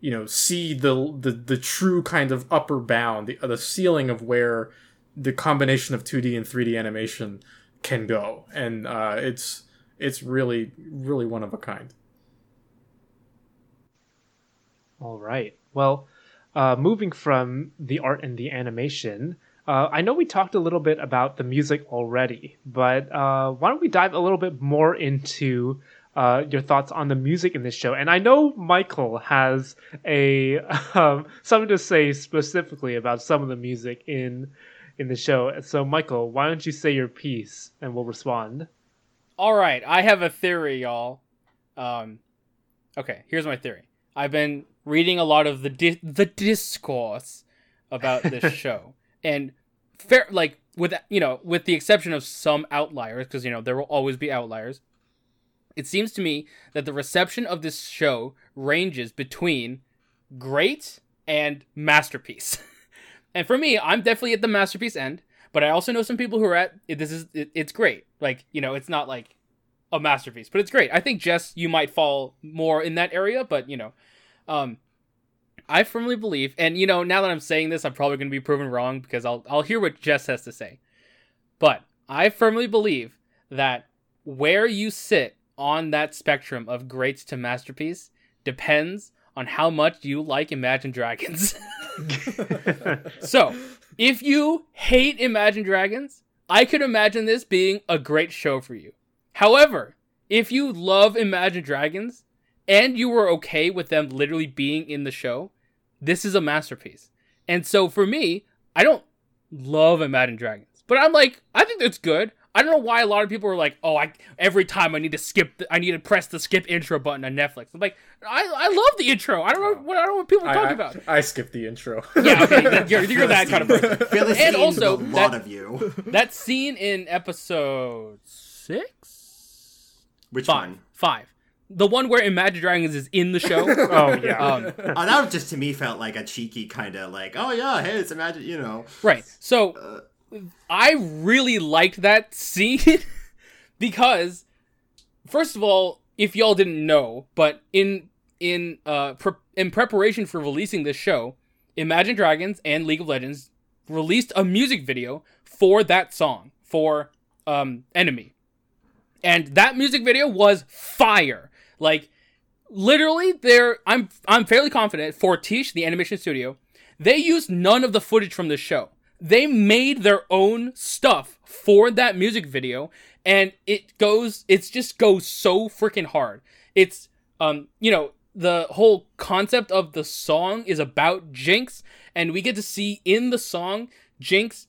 you know, see the the the true kind of upper bound, the the ceiling of where the combination of 2D and 3D animation can go, and uh, it's it's really really one of a kind. All right. Well, uh, moving from the art and the animation, uh, I know we talked a little bit about the music already, but uh, why don't we dive a little bit more into uh, your thoughts on the music in this show? And I know Michael has a um, something to say specifically about some of the music in in the show. So, Michael, why don't you say your piece and we'll respond? All right, I have a theory, y'all. Um, okay, here's my theory. I've been reading a lot of the di- the discourse about this show, and fair like with you know with the exception of some outliers, because you know there will always be outliers. It seems to me that the reception of this show ranges between great and masterpiece. and for me, I'm definitely at the masterpiece end. But I also know some people who are at this is it, it's great. Like you know, it's not like a masterpiece, but it's great. I think Jess, you might fall more in that area, but you know, um, I firmly believe, and you know, now that I'm saying this, I'm probably going to be proven wrong because I'll I'll hear what Jess has to say. But I firmly believe that where you sit on that spectrum of greats to masterpiece depends on how much you like Imagine Dragons. so, if you hate Imagine Dragons, I could imagine this being a great show for you. However, if you love Imagine Dragons and you were okay with them literally being in the show, this is a masterpiece. And so for me, I don't love Imagine Dragons, but I'm like, I think it's good. I don't know why a lot of people are like, oh, I every time I need to skip, the, I need to press the skip intro button on Netflix. I'm like, I, I love the intro. I don't know what I don't know what people are I, talking I, about. I skipped the intro. Yeah, okay, you're, you're that kind of person. Philistines And also, a lot that- of you. That scene in episode six, Which five, one? five, the one where Imagine Dragons is in the show. Oh yeah. um, Oh, that just to me felt like a cheeky kind of like, oh yeah, hey, it's imagine, you know. Right. So I really liked that scene because first of all, if y'all didn't know, but in in uh pre- in preparation for releasing this show, Imagine Dragons and League of Legends released a music video for that song for um Enemy. And that music video was fire. Like literally there I'm I'm fairly confident Fortiche, the animation studio, they used none of the footage from the show. They made their own stuff for that music video and it goes, it just goes so freaking hard. It's um you know the whole concept of the song is about Jinx and we get to see in the song Jinx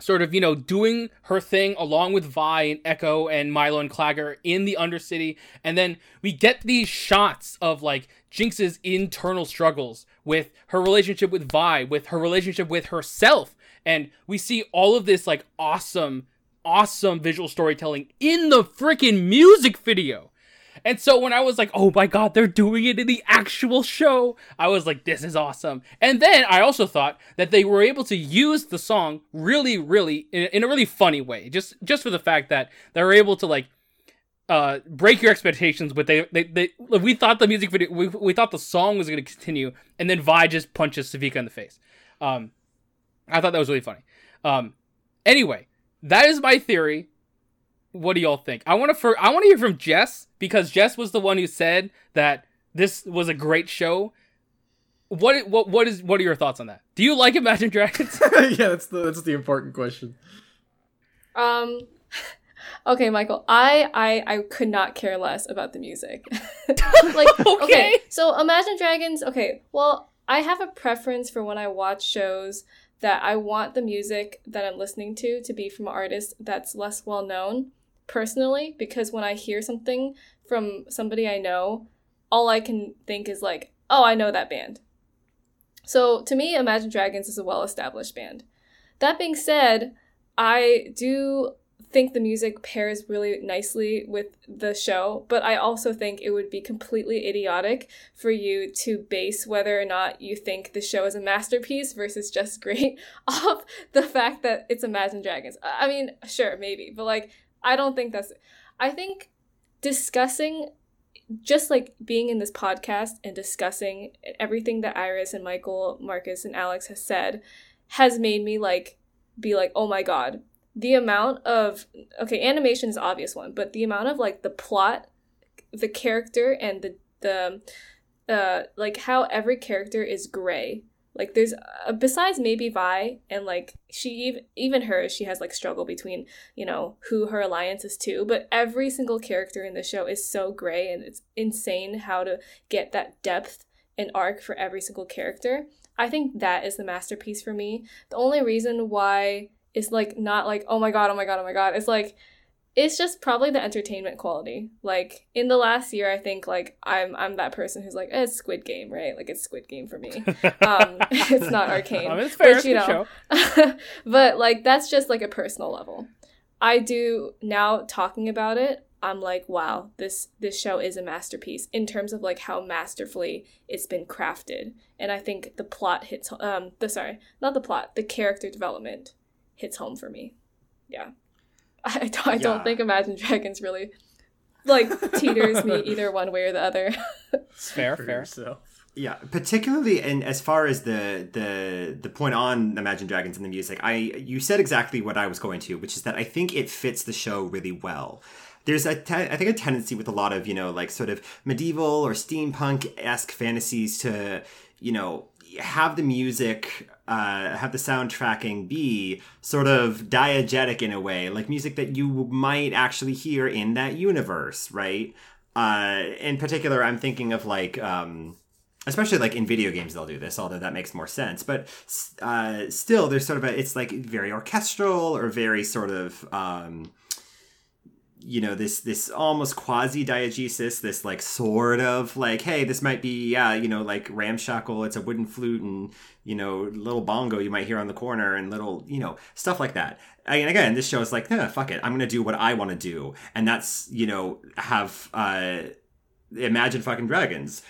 sort of, you know, doing her thing along with Vi and Ekko and Mylo and Claggor in the Undercity. And then we get these shots of like Jinx's internal struggles with her relationship with Vi, with her relationship with herself. And we see all of this like awesome, awesome visual storytelling in the freaking music video. And so when I was like, oh my god, they're doing it in the actual show, I was like, this is awesome. And then I also thought that they were able to use the song really, really in, a really funny way. Just just for the fact that they were able to like uh break your expectations but they they, they we thought the music video we, we thought the song was going to continue and then Vi just punches Sevika in the face. Um I thought that was really funny. Um anyway, that is my theory what do y'all think? I want to for I want to hear from Jess because Jess was the one who said that this was a great show. What what what is what are your thoughts on that? Do you like Imagine Dragons? yeah, that's the that's the important question. Um okay, Michael. I I I could not care less about the music. like okay. Okay. so Imagine Dragons, okay. Well, I have a preference for when I watch shows that I want the music that I'm listening to to be from an artist that's less well known personally because when I hear something from somebody I know, all I can think is like, "Oh, I know that band." So, to me, Imagine Dragons is a well-established band. That being said, I do think the music pairs really nicely with the show, but I also think it would be completely idiotic for you to base whether or not you think the show is a masterpiece versus just great off the fact that it's Imagine Dragons. I mean, sure, maybe, but like, I don't think that's. I think discussing just like being in this podcast and discussing everything that Iris and Michael, Marcus, and Alex has said has made me like be like, oh my god, the amount of okay, animation is obvious one, but the amount of like the plot, the character, and the the uh like how every character is gray. Like there's uh, besides maybe Vi and like she even even her she has like struggle between you know who her alliance is to, but every single character in the show is so gray and it's insane how to get that depth and arc for every single character. I think that is the masterpiece for me. The only reason why it's like not like oh my god, oh my god, oh my god. It's like it's just probably the entertainment quality. Like in the last year, I think like I'm I'm that person who's like eh, it's Squid Game, right? Like it's Squid Game for me. Um, it's not Arcane. I mean, it's fair. But, you know, show. but like that's just like a personal level. I do now talking about it. I'm like, wow, this this show is a masterpiece in terms of like how masterfully it's been crafted, and I think the plot hits um the sorry not the plot the character development hits home for me. Yeah, I don't, I don't think Imagine Dragons really like teeters me either one way or the other. It's fair, fair. yourself. Yeah, particularly and as far as the the the point on Imagine Dragons and the music, I you said exactly what I was going to, which is that I think it fits the show really well. There's a te- I think a tendency with a lot of you know like sort of medieval or steampunk esque fantasies to you know have the music uh, have the soundtracking be sort of diegetic in a way, like music that you might actually hear in that universe, right? Uh, in particular, I'm thinking of like, um, especially like in video games, they'll do this, although that makes more sense. But uh, still, there's sort of a, it's like very orchestral or very sort of, um, you know, this this almost quasi diegesis, this like sort of like, hey, this might be, yeah, you know, like ramshackle. It's a wooden flute and you know, little bongo you might hear on the corner and little, you know, stuff like that. And again, this show is like, eh, fuck it, I'm gonna do what I want to do, and that's you know, have uh, Imagine fucking Dragons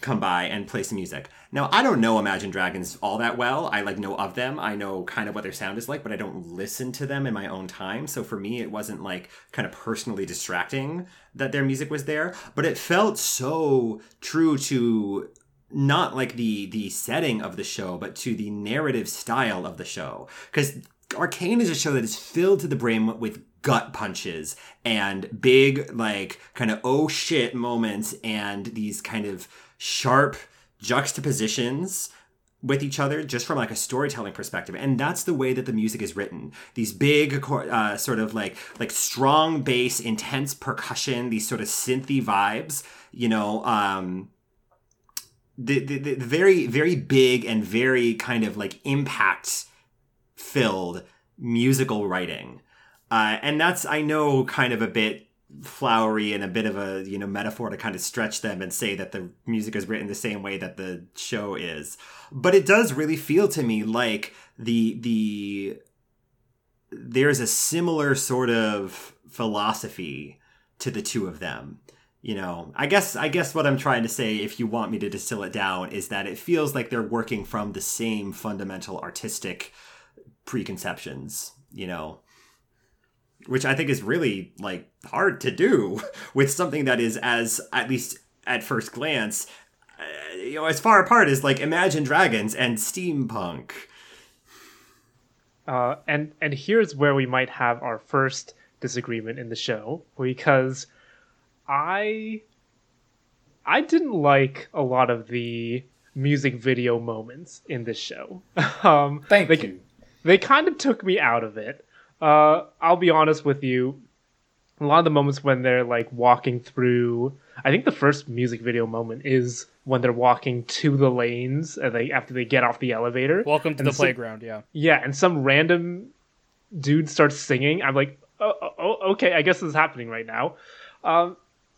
come by and play some music. Now, I don't know Imagine Dragons all that well. I like know of them. I know kind of what their sound is like, but I don't listen to them in my own time. So for me, it wasn't like kind of personally distracting that their music was there, but it felt so true to not like the the setting of the show, but to the narrative style of the show. Because Arcane is a show that is filled to the brim with gut punches and big like kind of oh shit moments and these kind of sharp juxtapositions with each other just from like a storytelling perspective. And that's the way that the music is written. These big uh, sort of like like strong bass intense percussion these sort of synthy vibes you know um the, the, the very very big and very kind of like impact filled musical writing. Uh, and that's i know kind of a bit flowery and a bit of a you know metaphor to kind of stretch them and say that the music is written the same way that the show is. But it does really feel to me like the the there's a similar sort of philosophy to the two of them. You know i guess i guess what i'm trying to say if you want me to distill it down is that it feels like they're working from the same fundamental artistic preconceptions you know which i think is really like hard to do with something that is as at least at first glance uh, you know as far apart as like imagine dragons and steampunk Uh, and and here's where we might have our first disagreement in the show because I I didn't like a lot of the music video moments in this show. um, Thank they, you. They kind of took me out of it. Uh, I'll be honest with you. A lot of the moments when they're like walking through, I think the first music video moment is when they're walking to the lanes and they after they get off the elevator. Welcome to And the so- playground. Yeah. Yeah, and some random dude starts singing. I'm like, oh, oh, oh, okay, I guess this is happening right now. Um,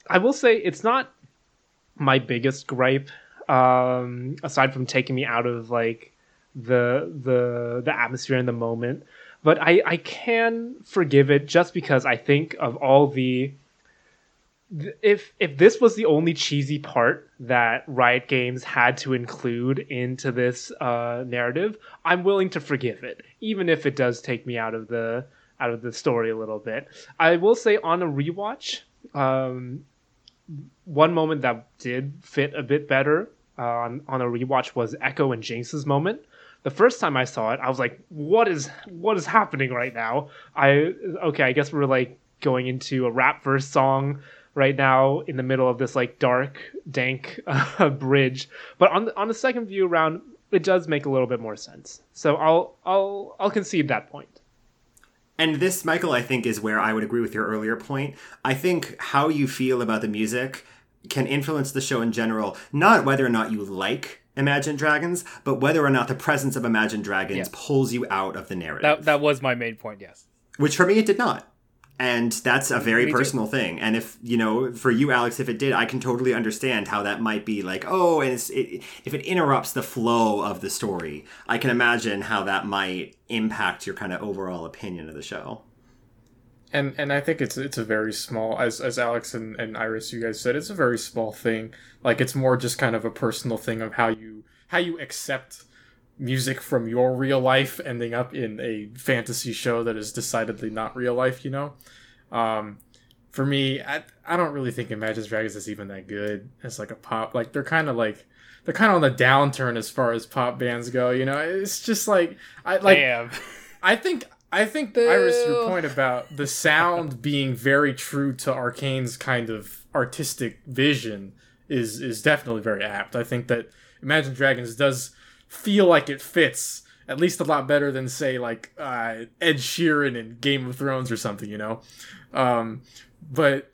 I will say it's not my biggest gripe, um, aside from taking me out of like the the the atmosphere in the moment. But I I can forgive it just because I think of all the if if this was the only cheesy part that Riot Games had to include into this uh, narrative, I'm willing to forgive it, even if it does take me out of the out of the story a little bit. I will say on a rewatch, um, one moment that did fit a bit better uh, on on a rewatch was Ekko and Jinx's moment the first time I saw it, I was like, "What is what is happening right now?" I okay, I guess we're like going into a rap verse song right now in the middle of this like dark, dank uh, bridge. But on the, on the second view around, it does make a little bit more sense. So I'll I'll I'll concede that point. And this, Michael, I think is where I would agree with your earlier point. I think how you feel about the music can influence the show in general, not whether or not you like Imagine Dragons, but whether or not the presence of Imagine Dragons Yes. pulls you out of the narrative. That that was my main point. Yes. Which for me, it did not. And that's a very Me too. personal thing. And if, you know, for you, Alex, if it did, I can totally understand how that might be like, oh, and it's, it, if it interrupts the flow of the story, I can imagine how that might impact your kind of overall opinion of the show. And and I think it's it's a very small as as Alex and, and Iris you guys said it's a very small thing. Like it's more just kind of a personal thing of how you how you accept music from your real life ending up in a fantasy show that is decidedly not real life you know? Um for me I, I don't really think Imagine Dragons is even that good as like a pop like they're kind of like they're kind of on the downturn as far as pop bands go you know? It's just like I like. I think I think Iris, your point about the sound being very true to Arcane's kind of artistic vision is is definitely very apt. I think that Imagine Dragons does feel like it fits at least a lot better than say like uh, Ed Sheeran in Game of Thrones or something, you know. Um, but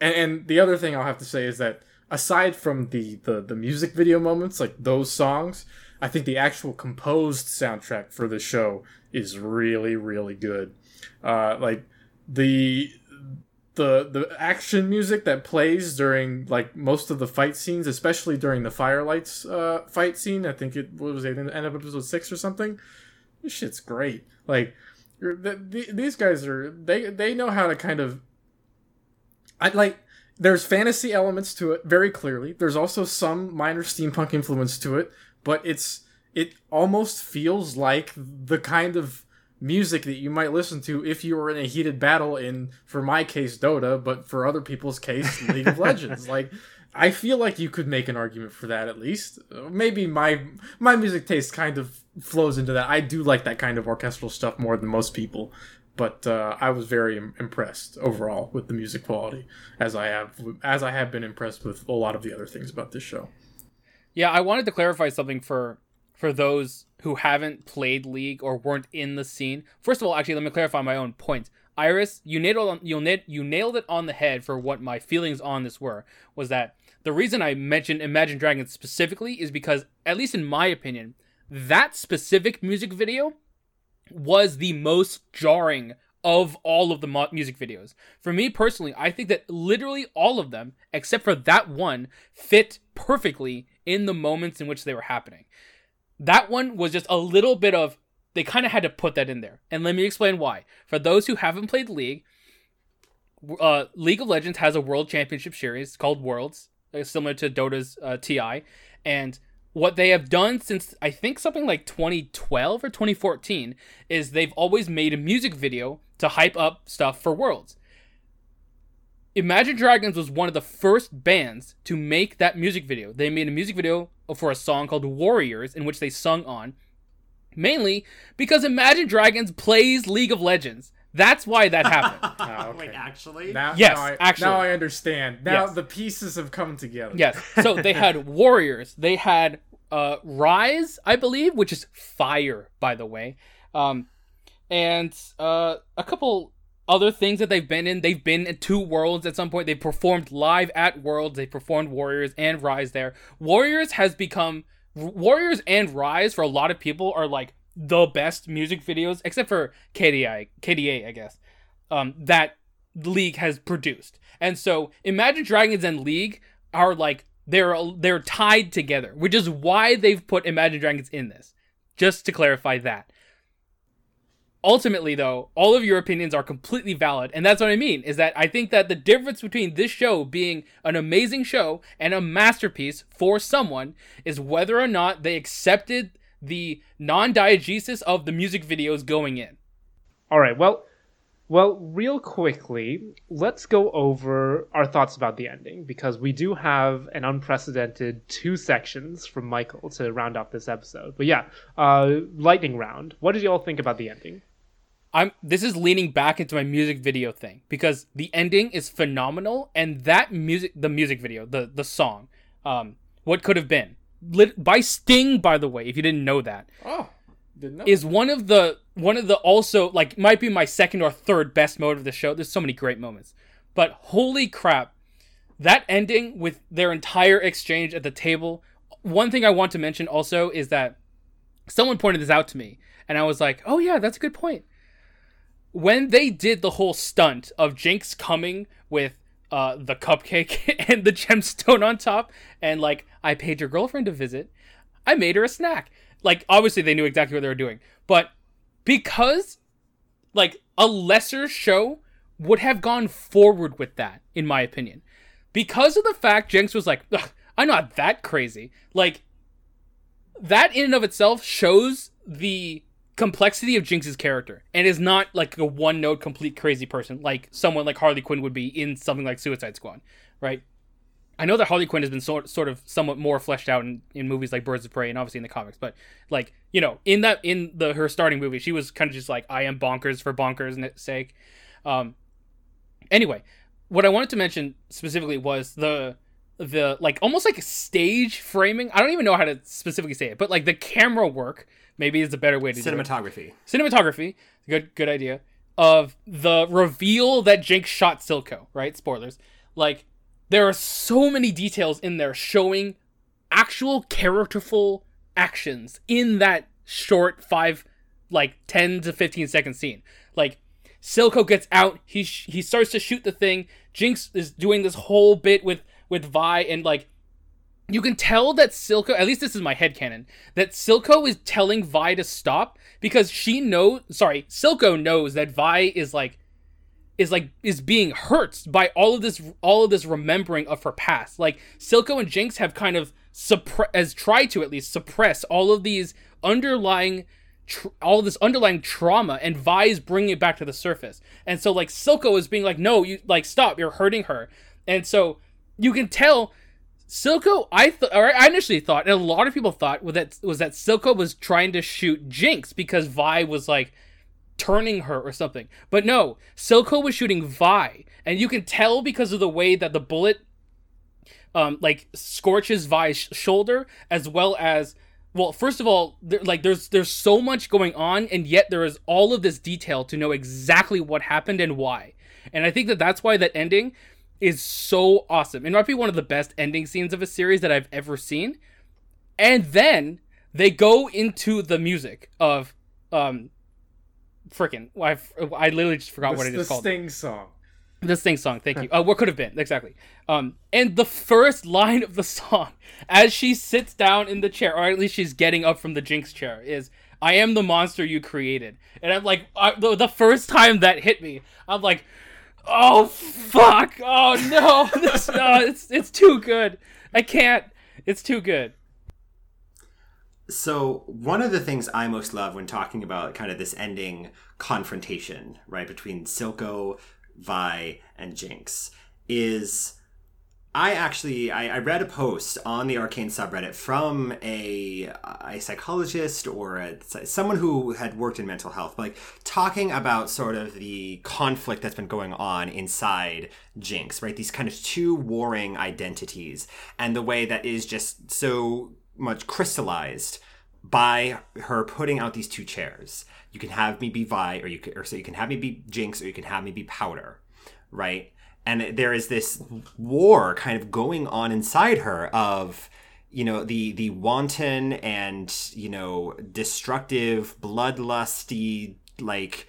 and, and the other thing I'll have to say is that aside from the, the the music video moments, like those songs, I think the actual composed soundtrack for the show is really really good. Uh, like the the the action music that plays during like most of the fight scenes, especially during the firelights uh, fight scene. I think it was it the end of episode six or something. This shit's great. Like you're- th- th- these guys are they they know how to kind of I like there's fantasy elements to it very clearly. There's also some minor steampunk influence to it, but it's it almost feels like the kind of music that you might listen to if you were in a heated battle in for my case Dota, but for other people's case League of Legends. Like I feel like you could make an argument for that at least. Maybe my my music taste kind of flows into that. I do like that kind of orchestral stuff more than most people but uh, I was very im- impressed overall with the music quality, as I have as I have been impressed with a lot of the other things about this show. Yeah, I wanted to clarify something for for those who haven't played League or weren't in the scene. First of all, actually, let me clarify my own point. Iris, you nailed you nailed you nailed it on the head for what my feelings on this were. Was that the reason I mentioned Imagine Dragons specifically is because, at least in my opinion, that specific music video was the most jarring of all of the mo- music videos. For me personally, I think that literally all of them, except for that one, fit perfectly in the moments in which they were happening. That one was just a little bit of they kind of had to put that in there. And let me explain why. For those who haven't played League, uh, League of Legends has a World Championship series called Worlds, uh, similar to Dota's uh, TI, and what they have done since I think something like 2012 or 2014 is they've always made a music video to hype up stuff for Worlds. Imagine Dragons was one of the first bands to make that music video. They made a music video for a song called Warriors in which they sung on mainly because Imagine Dragons plays League of Legends. That's why that happened. Ah, okay. Wait, actually? Now, Yes, now I, actually. now I understand. Now Yes. the pieces have come together. Yes. So they had Warriors. They had uh, Rise, I believe, which is fire, by the way. Um, and uh, a couple other things that they've been in. They've been in two Worlds at some point. They performed live at Worlds. They performed Warriors and Rise there. Warriors has become Warriors and Rise for a lot of people are like the best music videos, except for KDI, KDA, I guess. Um, that League has produced. And so Imagine Dragons and League are like they're they're tied together, which is why they've put Imagine Dragons in this. Just to clarify that. Ultimately though, all of your opinions are completely valid, and that's what I mean is that I think that the difference between this show being an amazing show and a masterpiece for someone is whether or not they accepted the non-diegesis of the music videos going in. All right. Well, Well, real quickly, let's go over our thoughts about the ending because we do have an unprecedented two sections from Michael to round off this episode. But yeah, uh, lightning round. What did y'all think about the ending? I'm this is leaning back into my music video thing because the ending is phenomenal and that music the music video, the the song, um what could have been lit by Sting by the way, if you didn't know that. Oh, didn't know. is one of the one of the also like might be my second or third best mode of the show. There's so many great moments. But holy crap, that ending with their entire exchange at the table. One thing I want to mention also is that someone pointed this out to me and I was like, "Oh yeah, that's a good point." When they did the whole stunt of Jinx coming with uh, the cupcake and the gemstone on top, and like, I paid your girlfriend to visit, I made her a snack. Like obviously they knew exactly what they were doing. But because like a lesser show would have gone forward with that in my opinion. Because of the fact jinx was like i'm not that crazy. Like that in and of itself shows the complexity of jinx's character and is not like a one note complete crazy person like someone like harley quinn would be in something like suicide squad right I know that Harley Quinn has been sort sort of somewhat more fleshed out in, in movies like Birds of Prey and obviously in the comics, but like you know in that in the her starting movie, she was kind of just like I am bonkers for bonkers' sake. Um, anyway, what I wanted to mention specifically was the the like almost like a stage framing. I don't even know how to specifically say it, but like the camera work maybe is a better way to cinematography. Do it. Cinematography, good good idea. Of the reveal that Jinx shot Silco, right? Spoilers. Like there are so many details in there showing actual characterful actions in that short five like 10 to 15 second scene like silco gets out he sh- he starts to shoot the thing jinx is doing this whole bit with with vi and like you can tell that silco at least this is my head canon that silco is telling vi to stop because she knows sorry silco knows that vi is like is like is being hurt by all of this all of this remembering of her past. Like Silco and Jinx have kind of suppress as tried to at least suppress all of these underlying tr- all of this underlying trauma and Vi is bringing it back to the surface. And so like Silco is being like no, you like stop, you're hurting her. And so you can tell Silco, I thought, or I initially thought, and a lot of people thought, was that was that Silco was trying to shoot Jinx because Vi was like, turning her or something. But no, Silco was shooting Vi, and you can tell because of the way that the bullet um like scorches Vi's shoulder as well as well, first of all, there, like there's there's so much going on and yet there is all of this detail to know exactly what happened and why. And I think that that's why that ending is so awesome. It might be one of the best ending scenes of a series that I've ever seen. And then they go into the music of um freaking I I literally just forgot the, what it is called. the. Sting song. The Sting song, thank you. Uh, what could have been exactly? Um, and the first line of the song, as she sits down in the chair, or at least she's getting up from the Jinx chair, is "I am the monster you created." And I'm like, I, the, the first time that hit me, I'm like, "Oh fuck! Oh no! This, uh, it's it's too good. I can't. It's too good." So, one of the things I most love when talking about kind of this ending confrontation, right, between Silco, Vi, and Jinx is I actually I, I read a post on the Arcane subreddit from a a psychologist or a, someone who had worked in mental health, like talking about sort of the conflict that's been going on inside Jinx, right? These kind of two warring identities, and the way that is just so much crystallized by her putting out these two chairs. You can have me be Vi, or you can, or so you can have me be Jinx, or you can have me be Powder, right? And there is this war kind of going on inside her of you know the the wanton and you know destructive bloodlusty like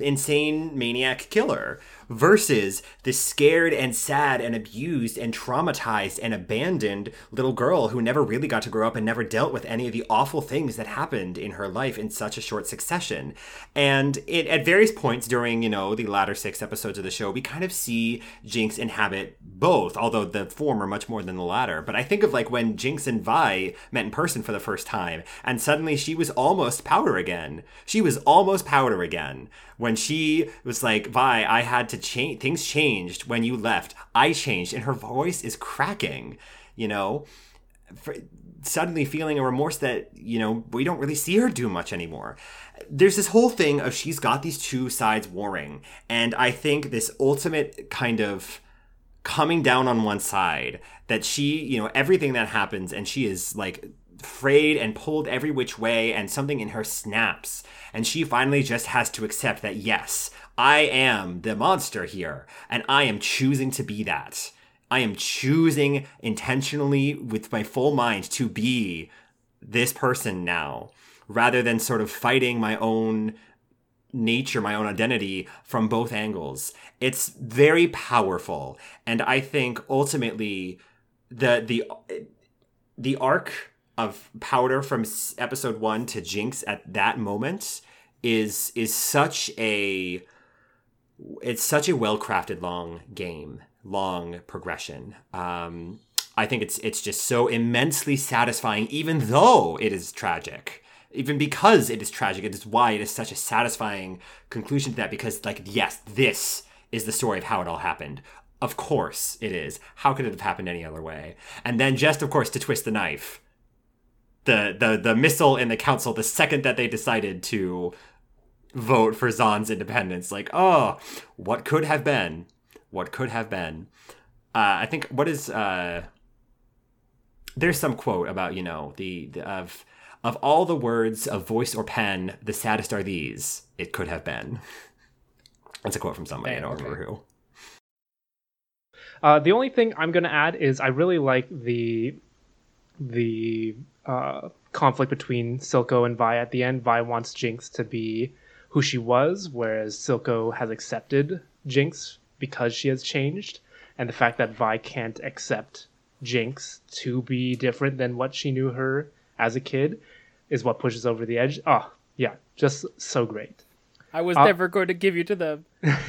insane maniac killer versus the scared and sad and abused and traumatized and abandoned little girl who never really got to grow up and never dealt with any of the awful things that happened in her life in such a short succession. And it, at various points during, you know, the latter six episodes of the show, we kind of see Jinx inhabit both, although the former much more than the latter. But I think of like when Jinx and Vi met in person for the first time, and suddenly she was almost powder again. She was almost powder again when she was like, "Vi, I had to change. Things changed when you left. I changed," and her voice is cracking. You know, for, suddenly feeling a remorse that you know we don't really see her do much anymore. There's this whole thing of she's got these two sides warring, and I think this ultimate kind of coming down on one side that she, you know, everything that happens and she is like frayed and pulled every which way and something in her snaps and she finally just has to accept that yes, I am the monster here and I am choosing to be that. I am choosing intentionally with my full mind to be this person now rather than sort of fighting my own nature, my own identity from both angles. It's very powerful. And I think ultimately the the the arc of Powder from episode 1 to Jinx at that moment is is such a it's such a well-crafted long game, long progression. Um I think it's it's just so immensely satisfying even though it is tragic. Even because it is tragic it is why it is such a satisfying conclusion to that because like yes this is the story of how it all happened. Of course it is. How could it have happened any other way? And then just of course to twist the knife. The the the missile in the council the second that they decided to vote for Zaun's independence like oh what could have been what could have been uh, i think what is uh there's some quote about you know the, the of of all the words of voice or pen, the saddest are these. It could have been. That's a quote from somebody. I don't okay. remember who. Uh, the only thing I'm going to add is I really like the the uh, conflict between Silco and Vi at the end. Vi wants Jinx to be who she was, whereas Silco has accepted Jinx because she has changed, and the fact that Vi can't accept Jinx to be different than what she knew her as a kid is what pushes over the edge. Oh, yeah, just so great. I was Uh, never going to give you to them.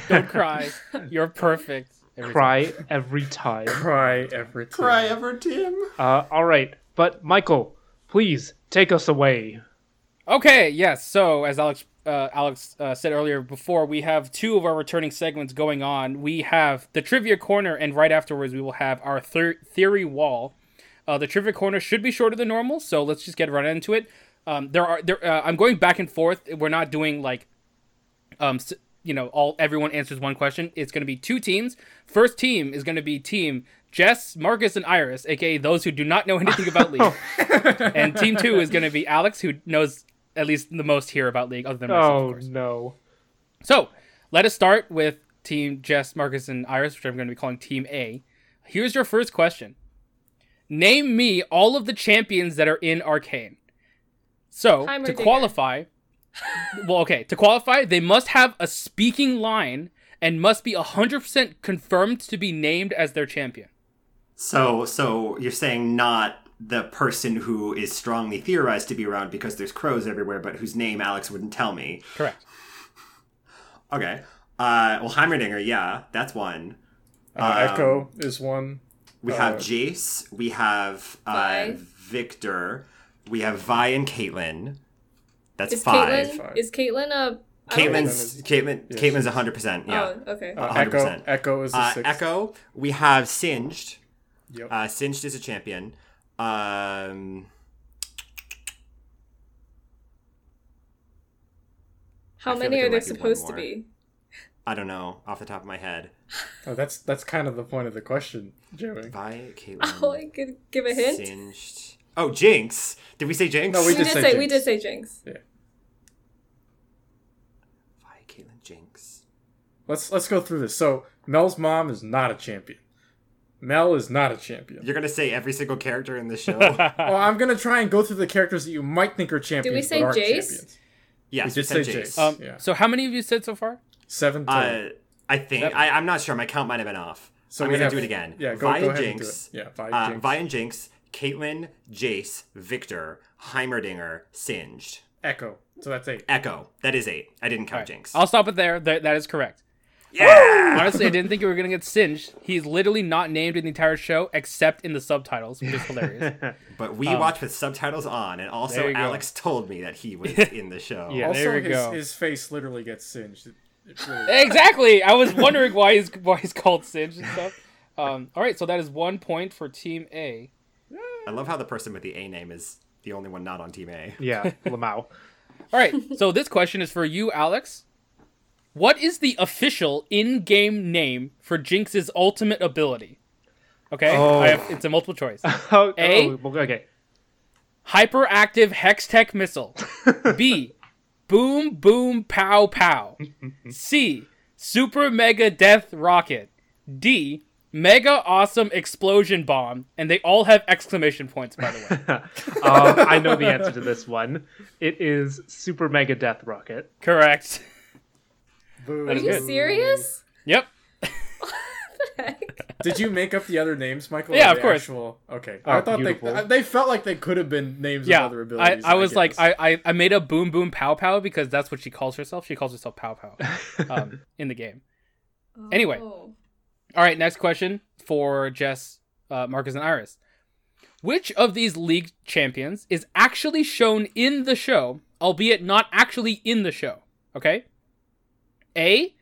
Don't cry. You're perfect. Cry every time. Cry every time. Cry every time. Uh, all right, but Michael, please take us away. Okay, yes. So as Alex uh, Alex uh, said earlier, before we have two of our returning segments going on. We have the trivia corner, and right afterwards we will have our thir- theory wall. Uh, the trivia corner should be shorter than normal, so let's just get right into it. Um, there are there. Uh, I'm going back and forth. We're not doing like, um, you know, all everyone answers one question. It's going to be two teams. First team is going to be team Jess, Marcus, and Iris, aka those who do not know anything about League. and team two is going to be Alex, who knows at least the most here about League, other than myself, of Oh no. So let us start with Team Jess, Marcus, and Iris, which I'm going to be calling Team A. Here's your first question Name me all of the champions that are in Arcane. So Timer to digger. qualify, well, okay, to qualify, they must have a speaking line and must be 100% confirmed to be named as their champion. So, so you're saying not the person who is strongly theorized to be around because there's crows everywhere, but whose name Alex wouldn't tell me. Correct. Okay. Uh, well, Heimerdinger, yeah, that's one. Uh, Um, Ekko is one. We have Uh, Jayce. We have uh, Vi. Viktor. We have Vi and Caitlyn. That's Is five. Caitlyn Five. is Caitlyn a I don't think- Caitlyn's Caitlyn. Yes. Caitlyn's hundred percent. Yeah. Oh, okay. Uh, 100%. Ekko. Ekko is the Uh, sixth. Ekko. We have Singed. Yep. Uh, Singed is a champion. Um, How many like are there there might be one supposed to be? I don't know off the top of my head. oh, that's that's kind of the point of the question, Joey. Vi, Caitlyn, Oh, I could give a hint. Singed. Oh, Jinx. Did we say Jinx? No, We, we did did say, say we did say Jinx. Yeah. Vi, Caitlyn, Jinx. Let's let's go through this. So Mel's mom is not a champion. Mel is not a champion. You're gonna say every single character in the show. Well, I'm gonna try and go through the characters that you might think are champions. say but aren't Jayce? champions. yes, We did said say Jayce. Jayce. Um, Yeah. So how many of you said so far? Seven. Uh, I think Yep. I, I'm not sure. My count might have been off. So I'm gonna have- do it again. Yeah, go, Vi go and ahead and do Jinx. it. Yeah, Vi, Uh, Jinx. Vi and Jinx, Caitlyn, Jayce, Viktor, Heimerdinger, Singed, Ekko. So that's eight. Ekko. That is eight. I didn't count All right. Jinx. I'll stop it there. That, that is correct. Yeah. Honestly, I didn't think you were gonna get singed. He's literally not named in the entire show except in the subtitles, which is hilarious. But we Um, watched with subtitles on, and also you go. Alex told me that he was in the show. Yeah. also, there we his, go. his face literally gets singed. It, it really, exactly. I was wondering why he's why he's called singed and stuff. Um, all right, so that is one point for Team A. I love how the person with the A name is the only one not on Team A. yeah, Lamau. All right, so this question is for you, Alex. What is the official in-game name for Jinx's ultimate ability? Okay, Oh. I have, it's a multiple choice. Oh, A? oh, okay. Hyperactive Hextech Missile. B. Boom Boom Pow Pow. C. Super Mega Death Rocket. D. Mega Awesome Explosion Bomb. And they all have exclamation points, by the way. um, I know the answer to this one. It is Super Mega Death Rocket. Correct. Boo. Are you good. serious? Yep. Did you make up the other names, Michael? Yeah, of course. Actual... Okay. Oh, I thought beautiful. they they felt like they could have been names Yeah. of other I, abilities. I was like, guess. I, I, I made up Boom Boom Pow Pow because that's what she calls herself. She calls herself Pow Pow um, in the game. Anyway. Oh. All right, next question for Jess, uh, Marcus, and Iris. Which of these league champions is actually shown in the show, albeit not actually in the show? Okay. A.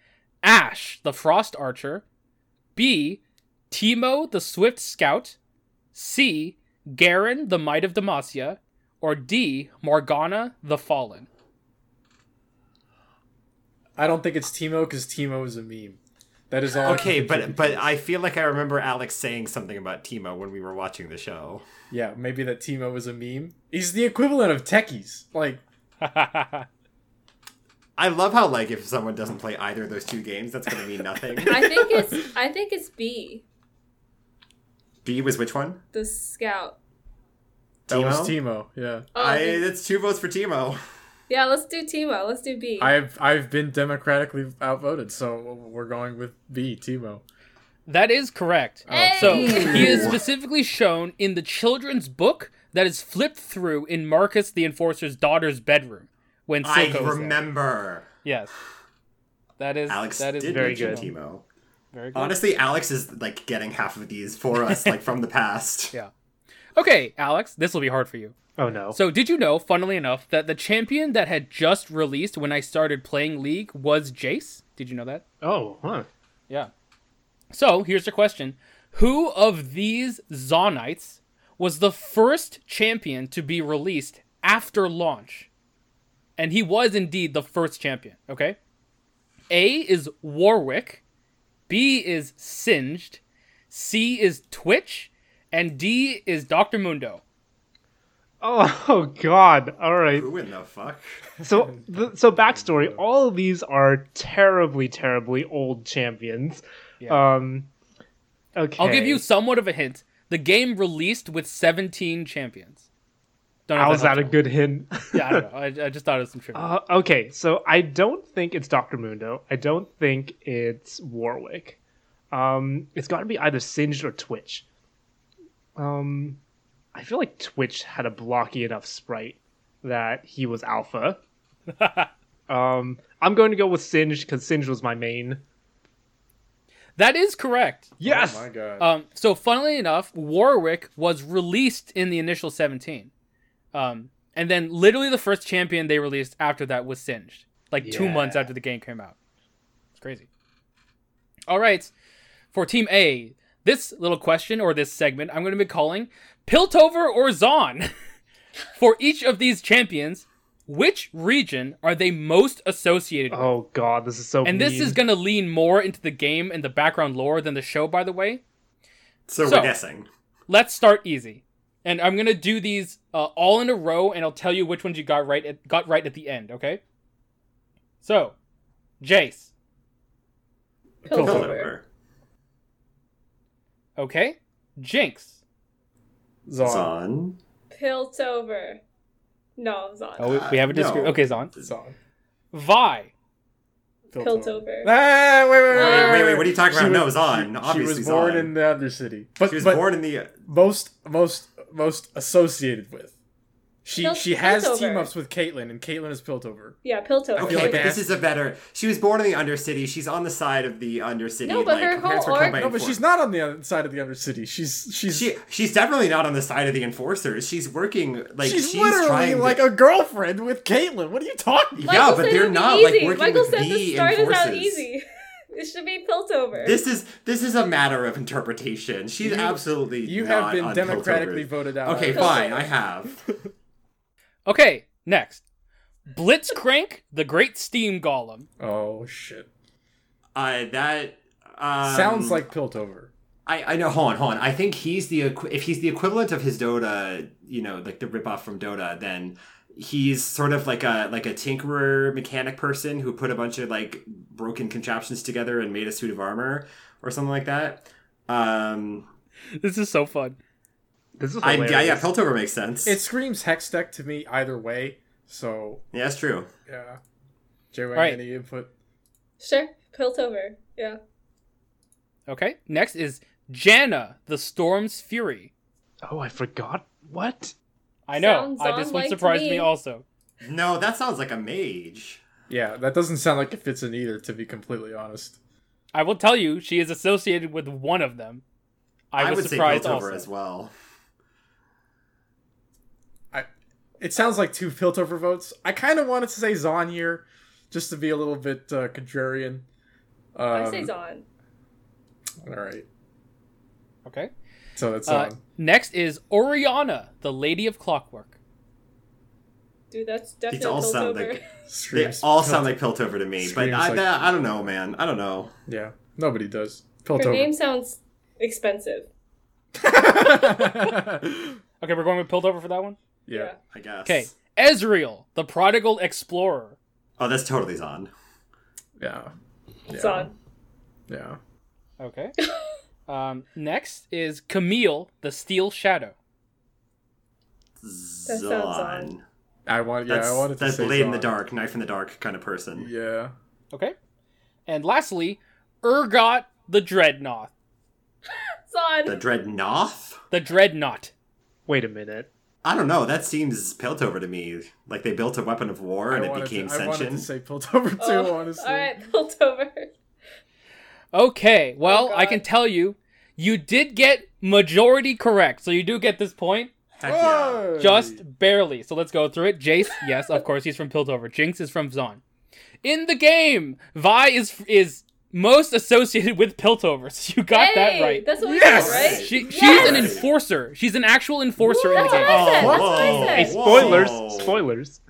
Ashe, the Frost Archer. B. Teemo, the Swift Scout. C. Garen, the Might of Demacia. Or D. Morgana, the Fallen. I don't think it's Teemo because Teemo is a meme. That is all. Okay, but but I feel like I remember Alex saying something about Teemo when we were watching the show. yeah, maybe that Teemo was a meme. He's the equivalent of techies. Like, I love how like if someone doesn't play either of those two games, that's gonna mean nothing. I think it's I think it's B, B was which one? the scout. that was Teemo? Teemo. Yeah, Oh, I the- that's two votes for Teemo. yeah. Let's do Teemo. Let's do B. I've I've been democratically outvoted, so we're going with B. Teemo. That is correct. Hey! So he is specifically shown in the children's book that is flipped through in Marcus the Enforcer's daughter's bedroom when I Silco is there. remember. Yes, that is Alex that is did very good. Teemo. very good. Honestly, Alex is like getting half of these for us, like from the past. Yeah. Okay, Alex, this will be hard for you. Oh no. So, did you know, funnily enough, that the champion that had just released when I started playing League was Jayce? Did you know that? oh, huh. Yeah. So here's the question: Who of these Zaunites was the first champion to be released after launch? And he was indeed the first champion. Okay. A is Warwick, B is Singed, C is Twitch, and D is Doctor Mundo. Oh, oh God. All right. Who in the fuck? So, the, so backstory. All of these are terribly, terribly old champions. Yeah. Um. Okay. I'll give you somewhat of a hint. The game released with 17 champions. Don't know How's that a good hint? Yeah, I don't know. I, I just thought it was some trivia. Uh, okay, so I don't think it's Doctor Mundo. I don't think it's Warwick. Um, it's got to be either Singed or Twitch. Um, I feel like Twitch had a blocky enough sprite that he was alpha. um, I'm going to go with Singed because Singed was my main. That is correct. Yes. Oh my god. Um, so, funnily enough, Warwick was released in the initial 17. Um, and then literally the first champion they released after that was Singed, like two months after the game came out. It's crazy. All right, for Team A, this little question or this segment I'm going to be calling Piltover or Zaun. for each of these champions, which region are they most associated with? Oh God, this is so. and this is going to lean more into the game and the background lore than the show, by the way. So, So- we're guessing. let's start easy. And I'm gonna do these uh, all in a row, and I'll tell you which ones you got right at, got right at the end. Okay. So, Jayce. Piltover. Piltover. Okay. Jinx. Zaun. Zaun. Piltover. No, Zaun. Oh, we, we have a Uh, no. disagreement. Okay, Zaun. Zaun. Vi. Piltover. Ah, wait, wait, wait, Wait, wait, wait, what are you talking She about? No, was- Zaun. She, she Obviously was born Zaun. in the Undercity, but She was but born in the. most most most associated with. She Pil- she has Piltover. team ups with Caitlyn, and Caitlyn is Piltover. Yeah, Piltover. Okay, like but this is a better. She was born in the Undercity. She's on the side of the Undercity. No, but like, her parents whole were killed arc- No, but enfor- she's not on the other side of the Undercity. She's she's She she's definitely not on the side of the enforcers. She's working like she's, she's, literally trying to- like a girlfriend with Caitlyn. What are you talking? about? Yeah, Michael but said they're it'd be not, like, easy. working Michael with said the the start is out enforcers. easy. It should be Piltover. This is this is a matter of interpretation. She's You- absolutely You not have been on democratically Piltover. voted out. Okay, fine. I have. Okay, next. Blitzcrank, the Great Steam Golem. Oh shit! Uh, that um, Sounds like Piltover. I, I know. Hold on, hold on. I think he's the if he's the equivalent of his Dota, you know, like the ripoff from Dota, then he's sort of like a like a tinkerer mechanic person who put a bunch of like broken contraptions together and made a suit of armor or something like that. Um, This is so fun. This is I, hilarious. yeah, yeah, Piltover makes sense. It screams hextech to me either way. So yeah, that's true. yeah. J-Wang, Right. any input? Sure, Piltover. Yeah. Okay, next is Janna, the Storm's Fury. Oh, I forgot. What? I know. Sounds I, this one on-like surprised me. me. also. No, that sounds like a mage. Yeah, that doesn't sound like it fits in either. To be completely honest. I will tell you, she is associated with one of them. I, I, was would surprised say Piltover also. as well. I. It sounds like two Piltover votes. I kind of wanted to say Zaun here, just to be a little bit uh, contrarian. Um, I say Zaun. All right. Okay. So that's Uh, next is Orianna, the Lady of Clockwork. Dude, that's These definitely all sound Piltover. like they all Piltover. sound like Piltover to me, but I, like- that, I don't know, man. I don't know. Yeah, nobody does. Her name sounds expensive. Okay, we're going with Piltover for that one? yeah. I guess. Okay. Ezreal, the Prodigal Explorer. Oh, that's totally Zaun. Yeah. Yeah. Zaun. Yeah. Okay. um, next is Camille, the Steel Shadow. sounds Zaun. Zaun. I want. Yeah, That's, I wanted to that's say blade in the dark, knife in the dark kind of person. Yeah. Okay. And lastly, Urgot, the Dreadnought. Zaun. The Dreadnought? The Dreadnought. Wait a minute. I don't know. That seems Piltover to me. Like they built a weapon of war and I it became to, I wanted to sentient. say Piltover too. Oh, honestly. All right, Piltover. Okay, well, Oh, I can tell you, you did get majority correct, so you do get this point, Heck yeah. Just barely. So let's go through it. Jayce, yes, of course, he's from Piltover. Jinx is from Zaun. In the game, Vi is is most associated with Piltover, so you got that right. That's what Yes! we said, right? She, she's an enforcer. She's an actual enforcer in the game. Oh, That's what whoa. said. Hey, Whoa. spoilers! Spoilers.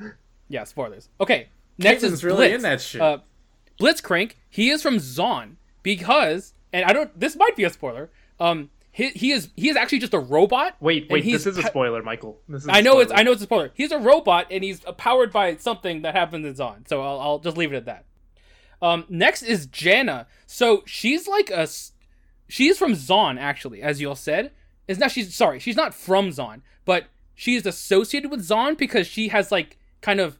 Yeah, spoilers. Okay, next Caitlyn's is really Blitz. in that shit. Uh, Blitzcrank. He is from Zaun because, and I don't. This might be a spoiler. Um, he, he is he is actually just a robot. Wait, wait. This is a spoiler, Michael. This is. a I know it's. I know it's a spoiler. He's a robot and he's powered by something that happens in Zaun. So I'll, I'll just leave it at that. Um, next is Janna. So she's like a, she's from Zaun actually, as you all said. Is not she's sorry, she's not from Zaun, but she is associated with Zaun because she has like kind of,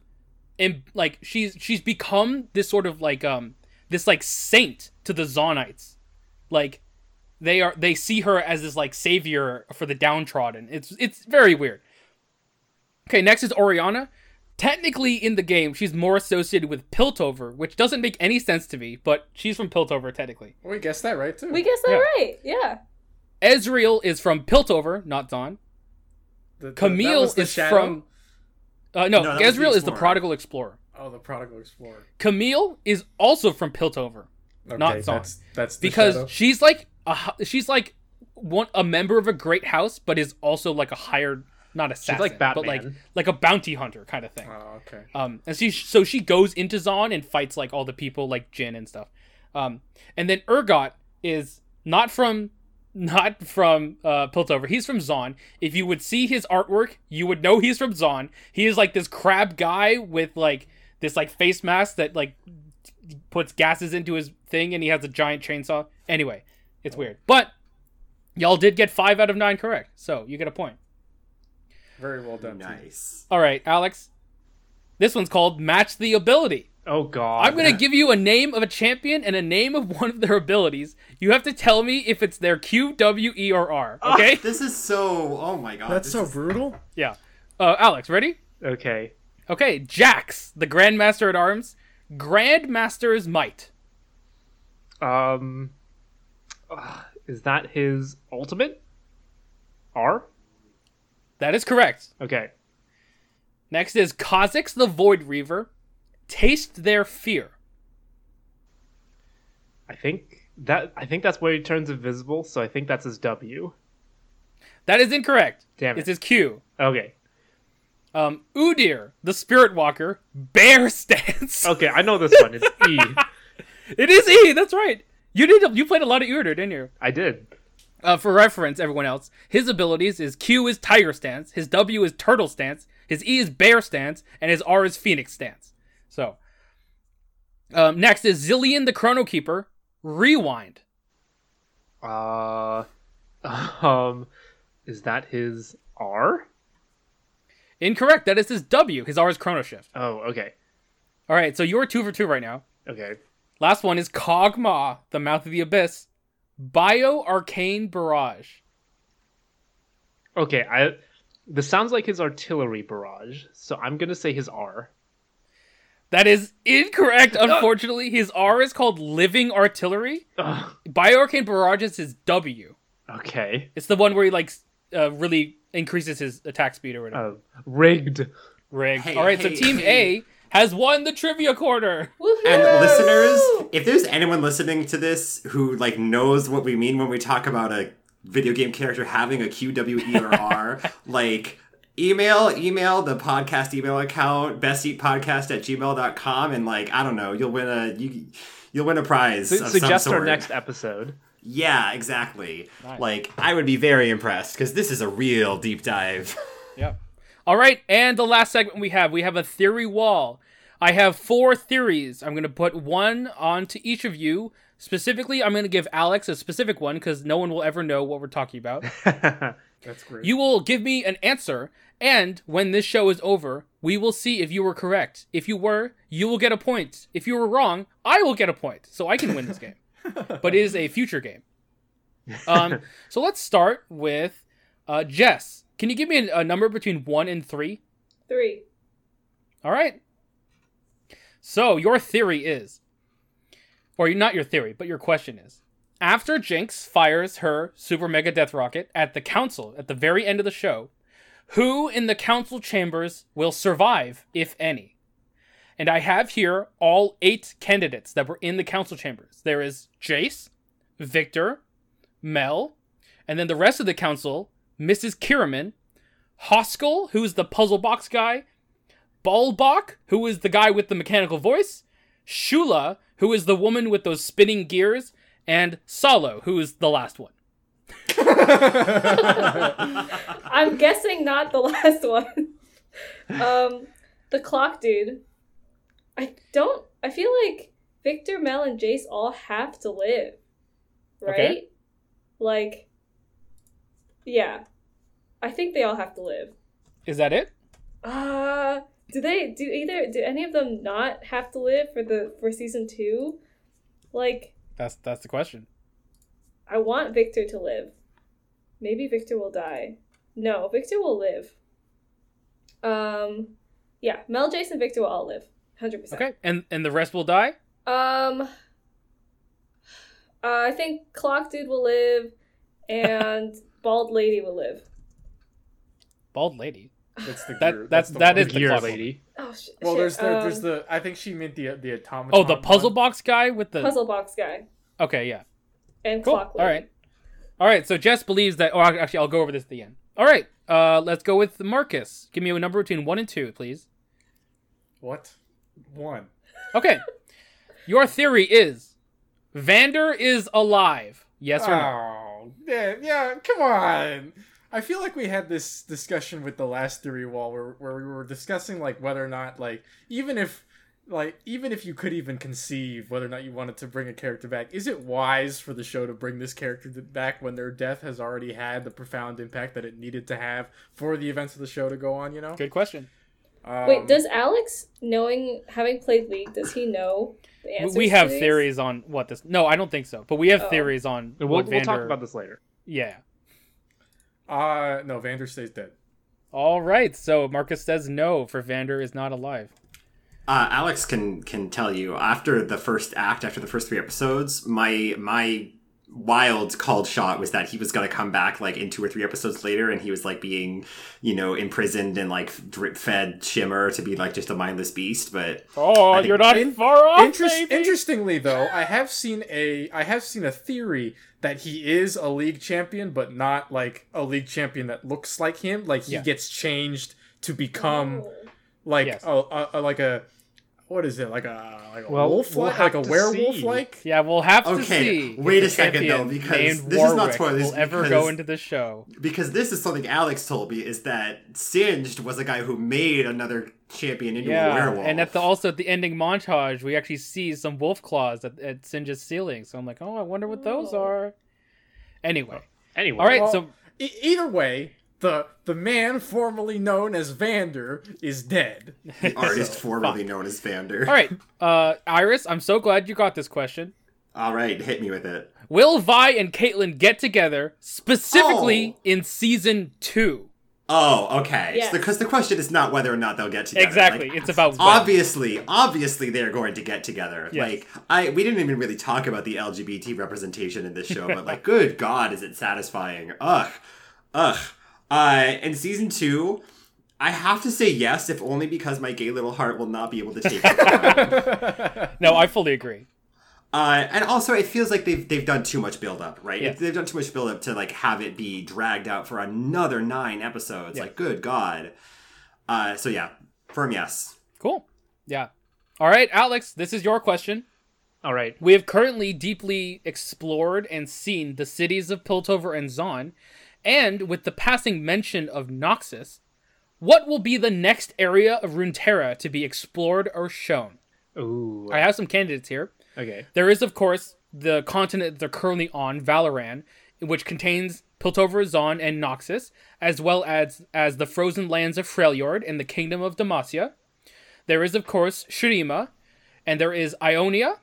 and like she's she's become this sort of like um this like saint to the Zaunites, like they are they see her as this like savior for the downtrodden. It's it's very weird. Okay, next is Orianna. Technically, in the game, she's more associated with Piltover, which doesn't make any sense to me, but she's from Piltover technically. we guessed that right too. We guessed that Yeah. right. Yeah. Ezreal is from Piltover, not Zaun. The- the- Camille the is shadow? from. Uh, no, No, that was the Ezreal is the Prodigal Explorer. Oh, the Prodigal Explorer. Camille is also from Piltover. Okay, Not Zaun. That's, that's the because shadow. she's like a she's like one a member of a great house, but is also like a hired not assassin, like but like like a bounty hunter kind of thing. Oh, okay. Um, and she so she goes into Zaun and fights like all the people like Jin and stuff. Um, and then Urgot is not from not from uh, Piltover. He's from Zaun. If you would see his artwork, you would know he's from Zaun. He is like this crab guy with like this like face mask that like puts gases into his thing, and he has a giant chainsaw. Anyway, it's weird, but y'all did get five out of nine correct, so you get a point. Very well done. team. Nice. All right, Alex. This one's called Match the Ability. Oh god. I'm gonna give you a name of a champion and a name of one of their abilities. You have to tell me if it's their Q, W, E, or R. Okay? This is so. Oh my god. That's so is- brutal. yeah. Uh, Alex, ready? Okay. Okay, Jax, the Grandmaster at Arms. Grandmaster's Might. Um uh, is that his ultimate? R? That is correct. Okay. Next is Kha'Zix, the Void Reaver. Taste their fear. I think that I think that's where he turns invisible, so I think that's his W. That is incorrect. Damn it. It's his Q. Okay. Um, Udyr, the Spirit Walker. Bear Stance. Okay, I know this one. It's E. It is E. That's right. You did. You played a lot of Udyr, didn't you? I did. Uh, for reference, everyone else, his abilities is Q is Tiger Stance, his W is Turtle Stance, his E is Bear Stance, and his R is Phoenix Stance. So, um, next is Zilean the Chrono Keeper. Rewind. Uh um is that his R? Incorrect. That is his W. His R is Chrono Shift. Oh, okay. All right, so you're two for two right now. Okay. Last one is Kog'Maw, the Mouth of the Abyss. Bio Arcane Barrage. Okay, I this sounds like his artillery barrage, so I'm gonna say his R. That is incorrect, unfortunately. His R is called Living Artillery. Ugh, Bio Arcane Barrage is his W. okay. It's the one where he like s- uh, really increases his attack speed or whatever. Uh, rigged. Rigged. hey, All right, so Team hey. A has won the trivia corner. Woohoo! And listeners, if there's anyone listening to this who like knows what we mean when we talk about a video game character having a Q, W, E, or R, like email email the podcast email account besteatpodcast at gmail.com and like I don't know, you'll win a you you'll win a prize. Su- of suggest some our next episode. Yeah, exactly. Nice. Like I would be very impressed because this is a real deep dive. Yep. All right, and the last segment we have, we have a theory wall. I have four theories. I'm going to put one onto each of you. Specifically, I'm going to give Alex a specific one because no one will ever know what we're talking about. That's great. You will give me an answer, and when this show is over, we will see if you were correct. If you were, you will get a point. If you were wrong, I will get a point, so I can win this game. But it is a future game. Um, so let's start with uh, Jess. Can you give me a, a number between one and three? Three. All right. So your theory is, or not your theory, but your question is, after Jinx fires her super mega death rocket at the council at the very end of the show, who in the council chambers will survive, if any? And I have here all eight candidates that were in the council chambers. There is Jayce, Viktor, Mel, and then the rest of the council, Mrs. Kiramman, Hoskel, who's the puzzle box guy, Bolbok, who is the guy with the mechanical voice, Shoola, who is the woman with those spinning gears, and Salo, who is the last one. I'm guessing not the last one. um, the clock dude. I don't. I feel like Viktor, Mel, and Jayce all have to live, right? Okay. Like, yeah, I think they all have to live. Is that it? Uh do they do either do any of them not have to live for the for season two? Like, That's that's the question. I want Viktor to live. Maybe Viktor will die. No, Viktor will live. Um, yeah, Mel, Jason, Viktor will all live, hundred percent. Okay, and and the rest will die. Um, uh, I think Clock Dude will live, and Bald Lady will live. Bald lady. That's the That- gear. that's- the that one. is the clock lady. Oh sh- Well, shit. there's the there's um, the I think she meant the the automaton. Oh, the puzzle one. box guy with the. puzzle box guy Okay, yeah. and Cool. Clock All Lady. right. All right. So Jess believes that. Oh, actually, I'll go over this at the end. All right. Uh, let's go with Marcus. Give me a number between one and two, please. What? One. Okay. Your theory is Vander is alive. Yes or no? Oh, yeah, yeah, come on. I feel like we had this discussion with the last theory wall where, where we were discussing like whether or not like even if like even if you could even conceive whether or not you wanted to bring a character back, is it wise for the show to bring this character back when their death has already had the profound impact that it needed to have for the events of the show to go on, you know? Good question. Um, Wait, does Alex, knowing having played League, does he know the We- answers? we have to these? theories on what this. No, I don't think so. But we have Oh. theories on We'll, what we'll talk about this later. Yeah. Uh, no, Vander stays dead. All right. So Marcus says no for Vander is not alive. Uh, Alex can can tell you after the first act, after the first three episodes, my my wild called shot was that he was gonna come back like in two or three episodes later, and he was like being, you know, imprisoned and like drip fed Shimmer to be like just a mindless beast. But Oh, think- you're not In- far off. Interest, baby. interestingly, though, I have seen a I have seen a theory that he is a league champion, but not like a league champion that looks like him. Like he Yeah. gets changed to become Oh. like Yes. a, a, a like a what is it like a like a Well, wolf we'll like a werewolf see. like. Yeah, we'll have to Okay, see. if wait a second, though, because named this is not Warwick spoilers, will ever because- go into the show. because this is something Alex told me is that Singed was a guy who made another champion into a werewolf. and at the also at the ending montage, we actually see some wolf claws at, at Singed's ceiling. So I'm like, oh, I wonder what those Oh. are. Anyway, Anyway, all right. Well, so e- either way, the the man formerly known as Vander is dead. the artist So, formerly known as Vander. all right, uh, Iris, I'm so glad you got this question. All right, hit me with it. Will Vi and Caitlyn get together specifically Oh. in season two? Oh, okay. Yes. Because the question is not whether or not they'll get together. Exactly. Like, it's about when. obviously, obviously they're going to get together. Yes. Like I we didn't even really talk about the LGBT representation in this show, but like good god, is it satisfying. Ugh. Ugh. Uh in season 2, I have to say yes if only because my gay little heart will not be able to take it. No, I fully agree. Uh, and also, it feels like they've they've done too much build up, right? Yes. They've done too much build up to like have it be dragged out for another nine episodes. Yeah. Like, good god. Uh, so yeah, firm yes. Cool. Yeah. All right, Alex, this is your question. all right. We have currently deeply explored and seen the cities of Piltover and Zaun, and with the passing mention of Noxus, what will be the next area of Runeterra to be explored or shown? Ooh. I have some candidates here. Okay. There is, of course, the continent they're currently on, Valoran, which contains Piltover, Zaun, and Noxus, as well as as the frozen lands of Freljord and the kingdom of Demacia. There is, of course, Shurima, and there is Ionia,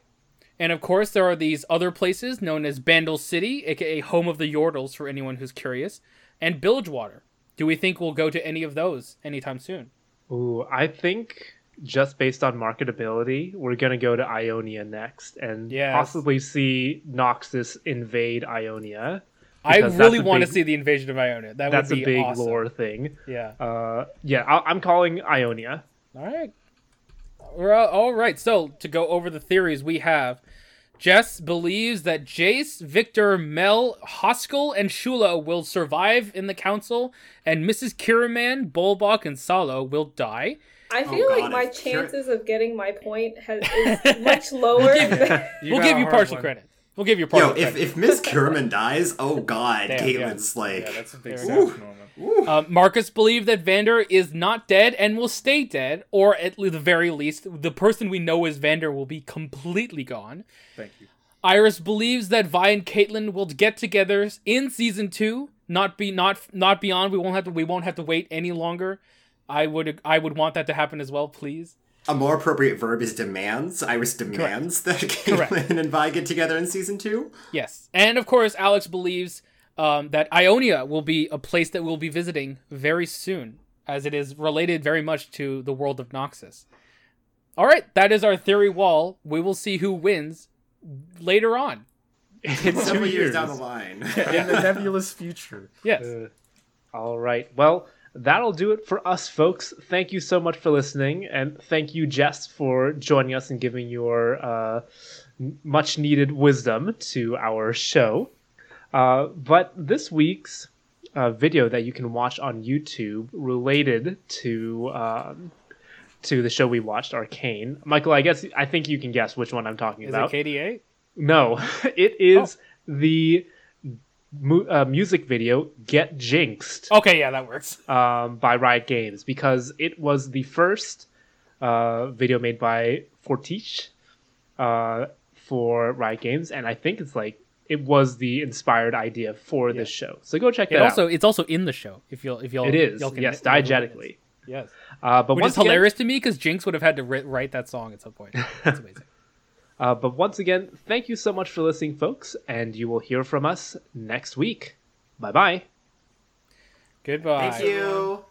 and of course there are these other places known as Bandle City, aka home of the Yordles for anyone who's curious, and Bilgewater. Do we think we'll go to any of those anytime soon? Ooh, I think just based on marketability, we're gonna go to Ionia next and Yes. possibly see Noxus invade Ionia. I really want to see the invasion of Ionia. That That's a big awesome. lore thing. Yeah. Uh, yeah, I- I'm calling Ionia. All right. Well, all right. So to go over the theories we have, Jess believes that Jayce, Viktor, Mel, Hoskel, and Shoola will survive in the council, and Mrs. Kiramman, Bolbok, and Salo will die. I Oh, feel like God, my it's pure- chances of getting my point has, is much lower. than- we'll give you partial one. credit. We'll give you Yo, partial if, if Miss Kiramman dies, oh god, Damn, Caitlyn's like, Yeah, that's a big There sad we go. moment. Ooh. Uh, Marcus believed that Vander is not dead and will stay dead, or at the very least, the person we know as Vander will be completely gone. Thank you. Iris believes that Vi and Caitlyn will get together in season two, not be not not beyond. We won't have to we won't have to wait any longer. I would I would want that to happen as well, please. A more appropriate verb is demands. Iris demands that Correct. Caitlyn and Vi get together in season two. Yes, and of course, Alex believes um, that Ionia will be a place that we'll be visiting very soon, as it is related very much to the world of Noxus. All right, that is our theory wall. We will see who wins later on. In two Several years years. down the line. In the nebulous future. Yes. Uh, all right. Well, that'll do it for us, folks. Thank you so much for listening, and thank you, Jess, for joining us and giving your uh, much needed wisdom to our show. Uh, but this week's uh, video that you can watch on YouTube related to um, to the show we watched, Arcane. Michael, I guess I think you can guess which one I'm talking Is about. it KDA? No, it is the mu- uh, music video "Get Jinxed" Okay, yeah, that works. um, by Riot Games because it was the first uh, video made by Fortiche uh, for Riot Games, and I think it's like it was the inspired idea for this show. So go check It that also out. it's also in the show. If you'll if you'll It is y'all can- yes, y'all diegetically. Yes. Uh, but Which is again, hilarious to me because Jinx would have had to ri- write that song at some point. That's amazing. Uh, but once again, thank you so much for listening, folks, and you will hear from us next week. Bye bye. Goodbye. Thank you.